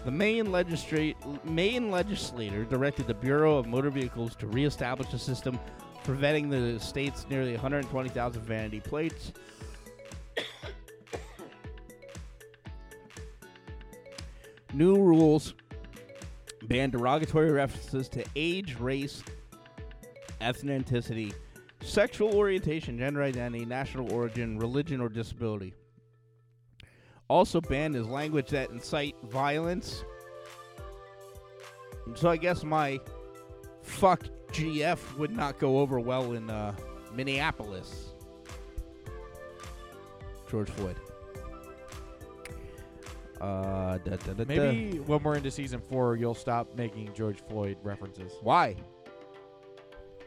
the Maine, legislate, Maine legislator directed the Bureau of Motor Vehicles to reestablish a system for vetting the state's nearly 120,000 vanity plates. [COUGHS] New rules ban derogatory references to age, race, ethnicity, sexual orientation, gender identity, national origin, religion, or disability. Also banned is language that incite violence. So I guess my fuck GF would not go over well in uh, Minneapolis. George Floyd. Uh, da, da, da. Maybe when we're into season four, you'll stop making George Floyd references. Why?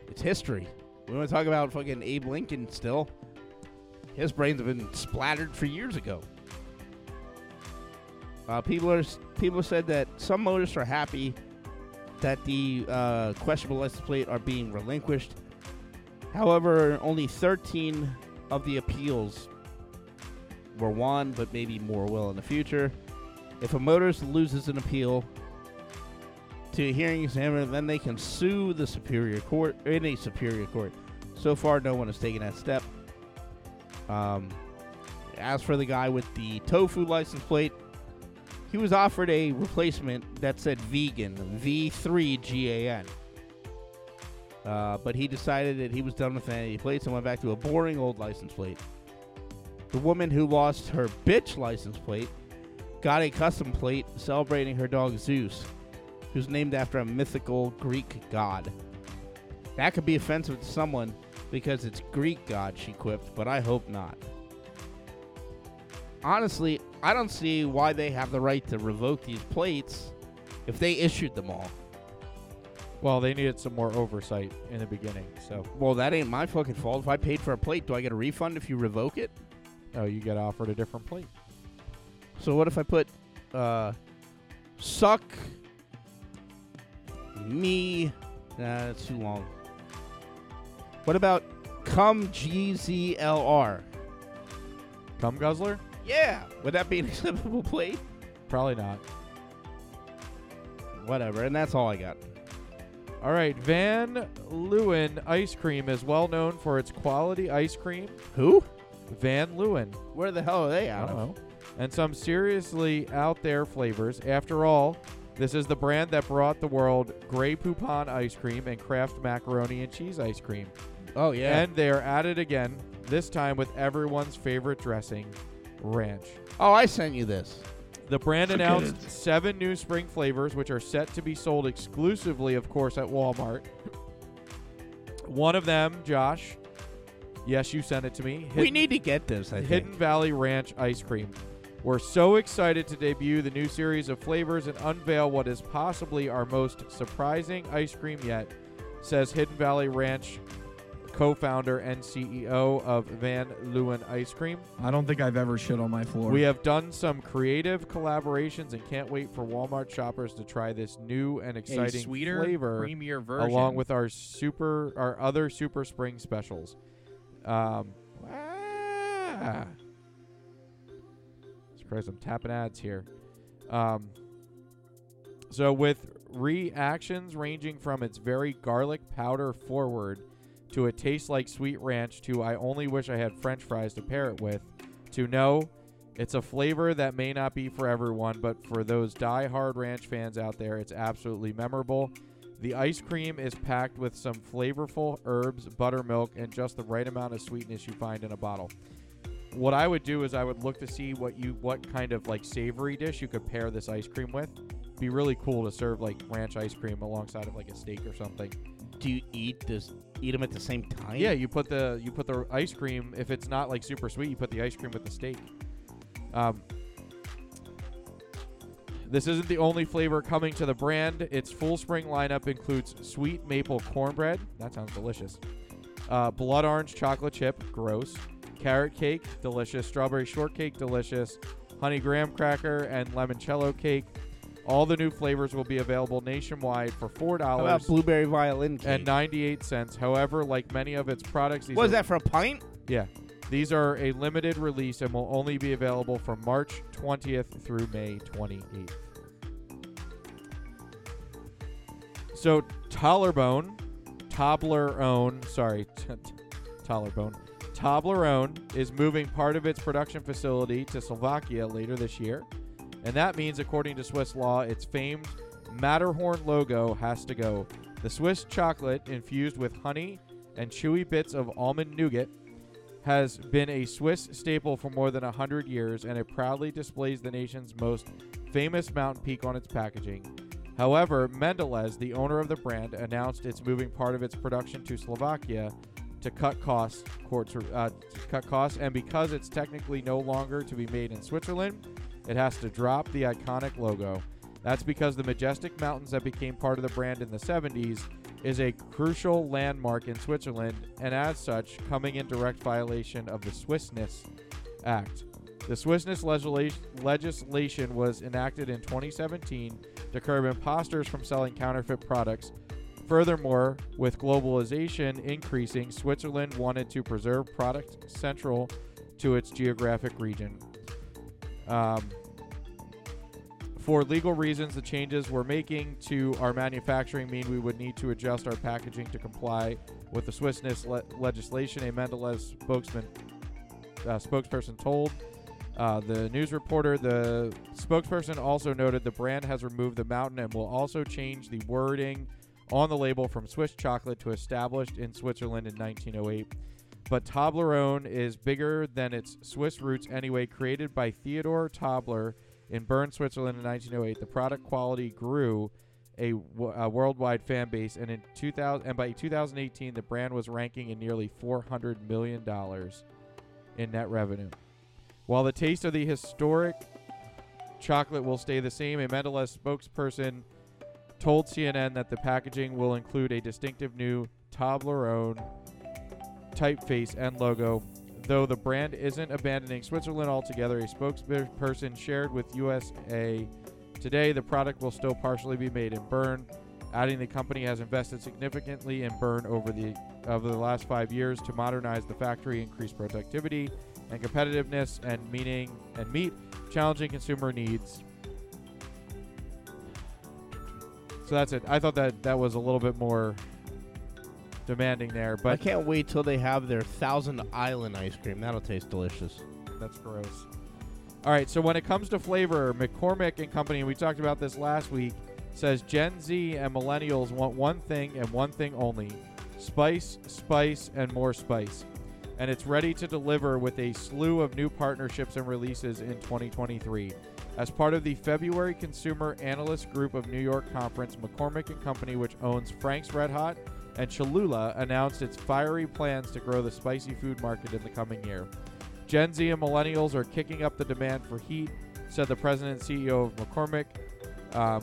It's history. We want to talk about fucking Abe Lincoln still. His brains have been splattered for years ago. Uh, people are people said that some motorists are happy that the uh, questionable license plate are being relinquished. However, only 13 of the appeals were won, but maybe more will in the future. If a motorist loses an appeal to a hearing examiner, then they can sue the superior court in a superior court. So far, no one has taken that step. Um, as for the guy with the tofu license plate, he was offered a replacement that said vegan, V3GAN. Uh, but he decided that he was done with vanity plates and went back to a boring old license plate. The woman who lost her bitch license plate got a custom plate celebrating her dog Zeus, who's named after a mythical Greek god. That could be offensive to someone because it's Greek god, she quipped, but I hope not. Honestly, I don't see why they have the right to revoke these plates if they issued them all. Well, they needed some more oversight in the beginning, so. Well, that ain't my fucking fault. If I paid for a plate, do I get a refund if you revoke it? Oh, you get offered a different plate. So what if I put uh suck me nah, that's too long. What about come GZLR? Come guzzler? Yeah. Would that be an [LAUGHS] acceptable plate? Probably not. Whatever, and that's all I got. All right, Van Leeuwen ice cream is well known for its quality ice cream. Who? Van Leeuwen. Where the hell are they out of? And some seriously out there flavors. After all, this is the brand that brought the world Grey Poupon ice cream and Kraft macaroni and cheese ice cream. Oh yeah. And they are at it again, this time with everyone's favorite dressing, ranch. oh, I sent you this. The brand announced seven new spring flavors, which are set to be sold exclusively, of course, at Walmart. One of them, Josh. Yes, you sent it to me. we need to get this, I Hidden think. Valley Ranch ice cream. We're so excited to debut the new series of flavors and unveil what is possibly our most surprising ice cream yet, says Hidden Valley Ranch co founder and CEO of Van Leeuwen Ice Cream. I don't think I've ever shit on my floor. We have done some creative collaborations and can't wait for Walmart shoppers to try this new and exciting sweeter, flavor creamier version. along with our super our other super spring specials. Um, ah. Surprised I'm tapping ads here. Um, so with reactions ranging from its very garlic powder forward to it tastes like sweet ranch to I only wish I had french fries to pair it with to no it's a flavor that may not be for everyone but for those die-hard ranch fans out there it's absolutely memorable the ice cream is packed with some flavorful herbs buttermilk and just the right amount of sweetness you find in a bottle what I would do is I would look to see what you what kind of like savory dish you could pair this ice cream with. Be really cool to serve like ranch ice cream alongside of like a steak or something. Do you eat this? Eat them at the same time? Yeah, you put the you put the ice cream. If it's not like super sweet, you put the ice cream with the steak. Um, this isn't the only flavor coming to the brand. Its full spring lineup includes sweet maple cornbread. That sounds delicious. Uh, blood orange chocolate chip, gross. Carrot cake, delicious. Strawberry shortcake, delicious. Honey graham cracker and lemoncello cake. All the new flavors will be available nationwide for four dollars blueberry violin cake? and ninety-eight cents. However, like many of its products, these what is are- that for a pint? yeah. These are a limited release and will only be available from March 20th through May 28th. So, Tollerbone, Toblerone, sorry, t- [LAUGHS] t- Tollerbone, Toblerone is moving part of its production facility to Slovakia later this year. And that means, according to Swiss law, its famed Matterhorn logo has to go. The Swiss chocolate, infused with honey and chewy bits of almond nougat, has been a Swiss staple for more than 100 years, and it proudly displays the nation's most famous mountain peak on its packaging. However, Mendelez, the owner of the brand, announced it's moving part of its production to Slovakia to cut costs, uh, cut costs, and because it's technically no longer to be made in Switzerland, it has to drop the iconic logo. That's because the majestic mountains that became part of the brand in the 70s is a crucial landmark in Switzerland, and as such, coming in direct violation of the Swissness Act. The Swissness legislation was enacted in 2017 to curb imposters from selling counterfeit products. Furthermore, with globalization increasing, Switzerland wanted to preserve product central to its geographic region. Um, for legal reasons, the changes we're making to our manufacturing mean we would need to adjust our packaging to comply with the Swissness le- legislation. A Mondelez spokesman uh, spokesperson told uh, the news reporter. The spokesperson also noted the brand has removed the mountain and will also change the wording on the label from Swiss chocolate to established in Switzerland in 1908. But Toblerone is bigger than its Swiss roots anyway. Created by Theodore Tobler in Bern, Switzerland in 1908, the product quality grew a, worldwide fan base, and in 2000 and by 2018, the brand was ranking in nearly 400 million dollars in net revenue. While the taste of the historic chocolate will stay the same, a Mondelez spokesperson told CNN that the packaging will include a distinctive new Toblerone typeface and logo. Though the brand isn't abandoning Switzerland altogether, a spokesperson shared with USA Today, the product will still partially be made in Bern, adding the company has invested significantly in Bern over the over the last five years to modernize the factory, increase productivity and competitiveness, and meaning and meet challenging consumer needs. So that's it. I thought that that was a little bit more demanding there, but I can't wait till they have their Thousand Island ice cream. That'll taste delicious. That's gross. All right, so when it comes to flavor, McCormick and Company, and we talked about this last week, says Gen Z and millennials want one thing and one thing only spice, spice, and more spice. And it's ready to deliver with a slew of new partnerships and releases in 2023. As part of the February Consumer Analyst Group of New York Conference, McCormick and Company, which owns Frank's Red Hot and Cholula, announced its fiery plans to grow the spicy food market in the coming year. Gen Z and millennials are kicking up the demand for heat, said the president and CEO of McCormick. Um,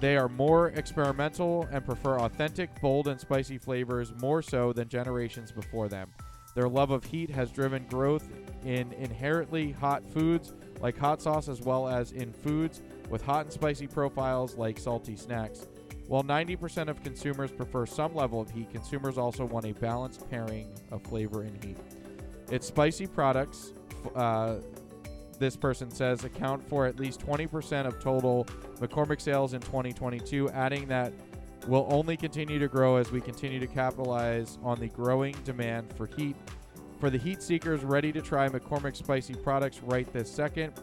they are more experimental and prefer authentic, bold, and spicy flavors more so than generations before them. Their love of heat has driven growth in inherently hot foods like hot sauce, as well as in foods with hot and spicy profiles like salty snacks. While 90% of consumers prefer some level of heat, consumers also want a balanced pairing of flavor and heat. Its spicy products, uh, this person says, account for at least 20% of total McCormick sales in 2022, adding that will only continue to grow as we continue to capitalize on the growing demand for heat. For the heat seekers ready to try McCormick spicy products right this second,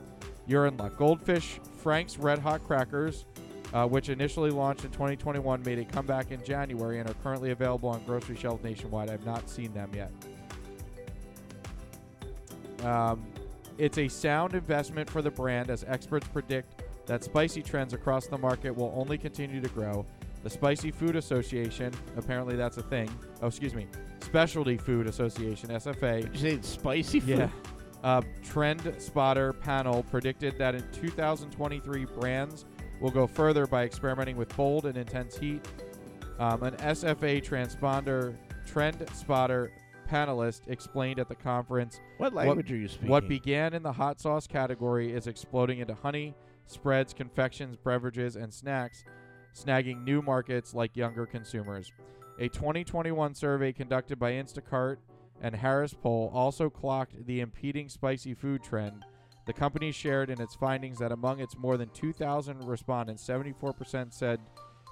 you're in luck. Goldfish Frank's Red Hot Crackers, uh, which initially launched in 2021, made a comeback in January and are currently available on grocery shelves nationwide. I've not seen them yet. Um, it's a sound investment for the brand as experts predict that spicy trends across the market will only continue to grow. The Spicy Food Association, apparently that's a thing. Oh, excuse me. Specialty Food Association, SFA. Did you say spicy food? Yeah. Uh, Trend Spotter panel predicted that in 2023, brands will go further by experimenting with bold and intense heat. Um, an SFA transponder Trend Spotter panelist explained at the conference What language are you speaking? What began in the hot sauce category is exploding into honey, spreads, confections, beverages, and snacks, snagging new markets like younger consumers. A 2021 survey conducted by Instacart and Harris Poll also clocked the impeding spicy food trend. The company shared in its findings that among its more than 2,000 respondents, 74% said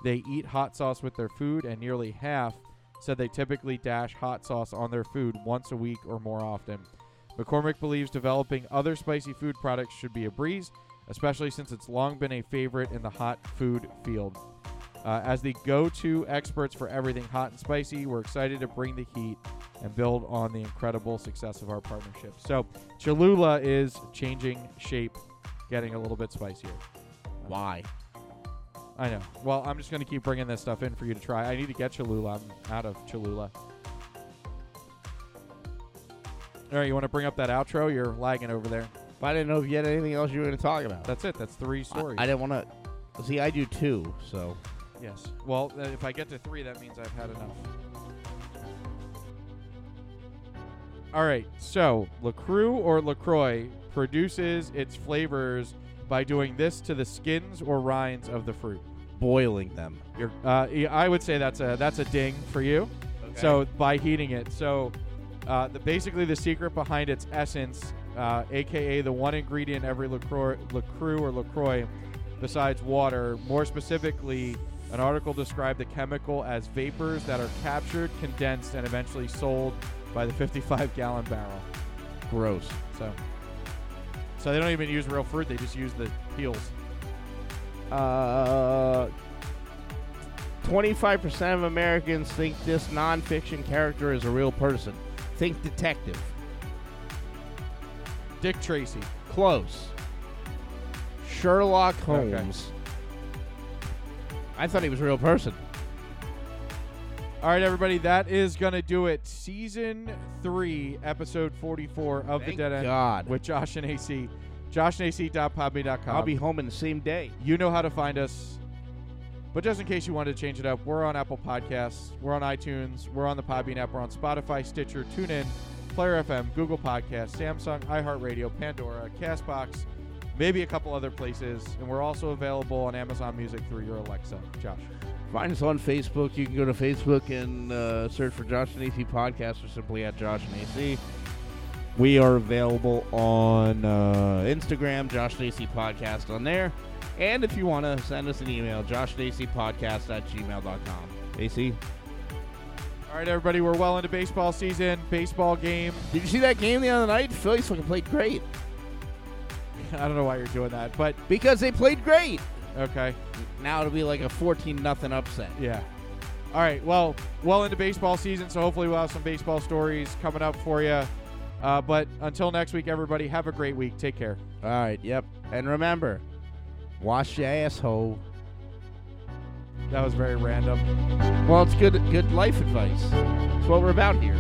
they eat hot sauce with their food, and nearly half said they typically dash hot sauce on their food once a week or more often. McCormick believes developing other spicy food products should be a breeze, especially since it's long been a favorite in the hot food field. Uh, as the go to experts for everything hot and spicy, we're excited to bring the heat and build on the incredible success of our partnership. So, Cholula is changing shape, getting a little bit spicier. Why? I know. Well, I'm just going to keep bringing this stuff in for you to try. I need to get Cholula. I'm out of Cholula. All right, you want to bring up that outro? You're lagging over there. But I didn't know if you had anything else you were going to talk about. That's it. That's three stories. I, I didn't want to. See, I do two, so. Yes. Well, uh, if I get to three, that means I've had enough. All right. So, LaCroix or LaCroix produces its flavors by doing this to the skins or rinds of the fruit. Boiling them. You're, uh, I would say that's a that's a ding for you. Okay. So by heating it, so uh, the basically the secret behind its essence, uh, aka the one ingredient every Lacroix, Lacroix or Lacroix, besides water. More specifically, an article described the chemical as vapors that are captured, condensed, and eventually sold by the 55 gallon barrel. Gross. So, so they don't even use real fruit; they just use the peels. Uh, 25% of Americans think this nonfiction character is a real person. Think detective. Dick Tracy. Close. Sherlock Okay. Holmes. I thought he was a real person. All right, everybody, that is going to do it. Season 3, episode 44 of Thank The Dead End God. with Josh and AC. JoshandAC.podbean.com. I'll be home in the same day. You know how to find us. But just in case you wanted to change it up, we're on Apple Podcasts, we're on iTunes, we're on the Podbean app, we're on Spotify, Stitcher, TuneIn, Player FM, Google Podcasts, Samsung, iHeartRadio, Pandora, Castbox, maybe a couple other places, and we're also available on Amazon Music through your Alexa. Josh. Find us on Facebook. You can go to Facebook and uh, search for Josh and AC Podcast or simply at Josh and AC. We are available on uh, Instagram, Josh and AC Podcast on there. And if you want to send us an email, Josh and AC Podcast at gmail.com. AC? All right, everybody, we're well into baseball season. Baseball game. Did you see that game the other night? Phillies fucking played great. [LAUGHS] I don't know why you're doing that, but Because they played great. okay. Now it'll be like a 14 nothing upset. Yeah. All right. Well, well into baseball season, so hopefully we'll have some baseball stories coming up for you. Uh, but until next week, everybody, have a great week. Take care. All right, yep. And remember, wash your asshole. That was very random. Well, it's good good life advice. It's what we're about here.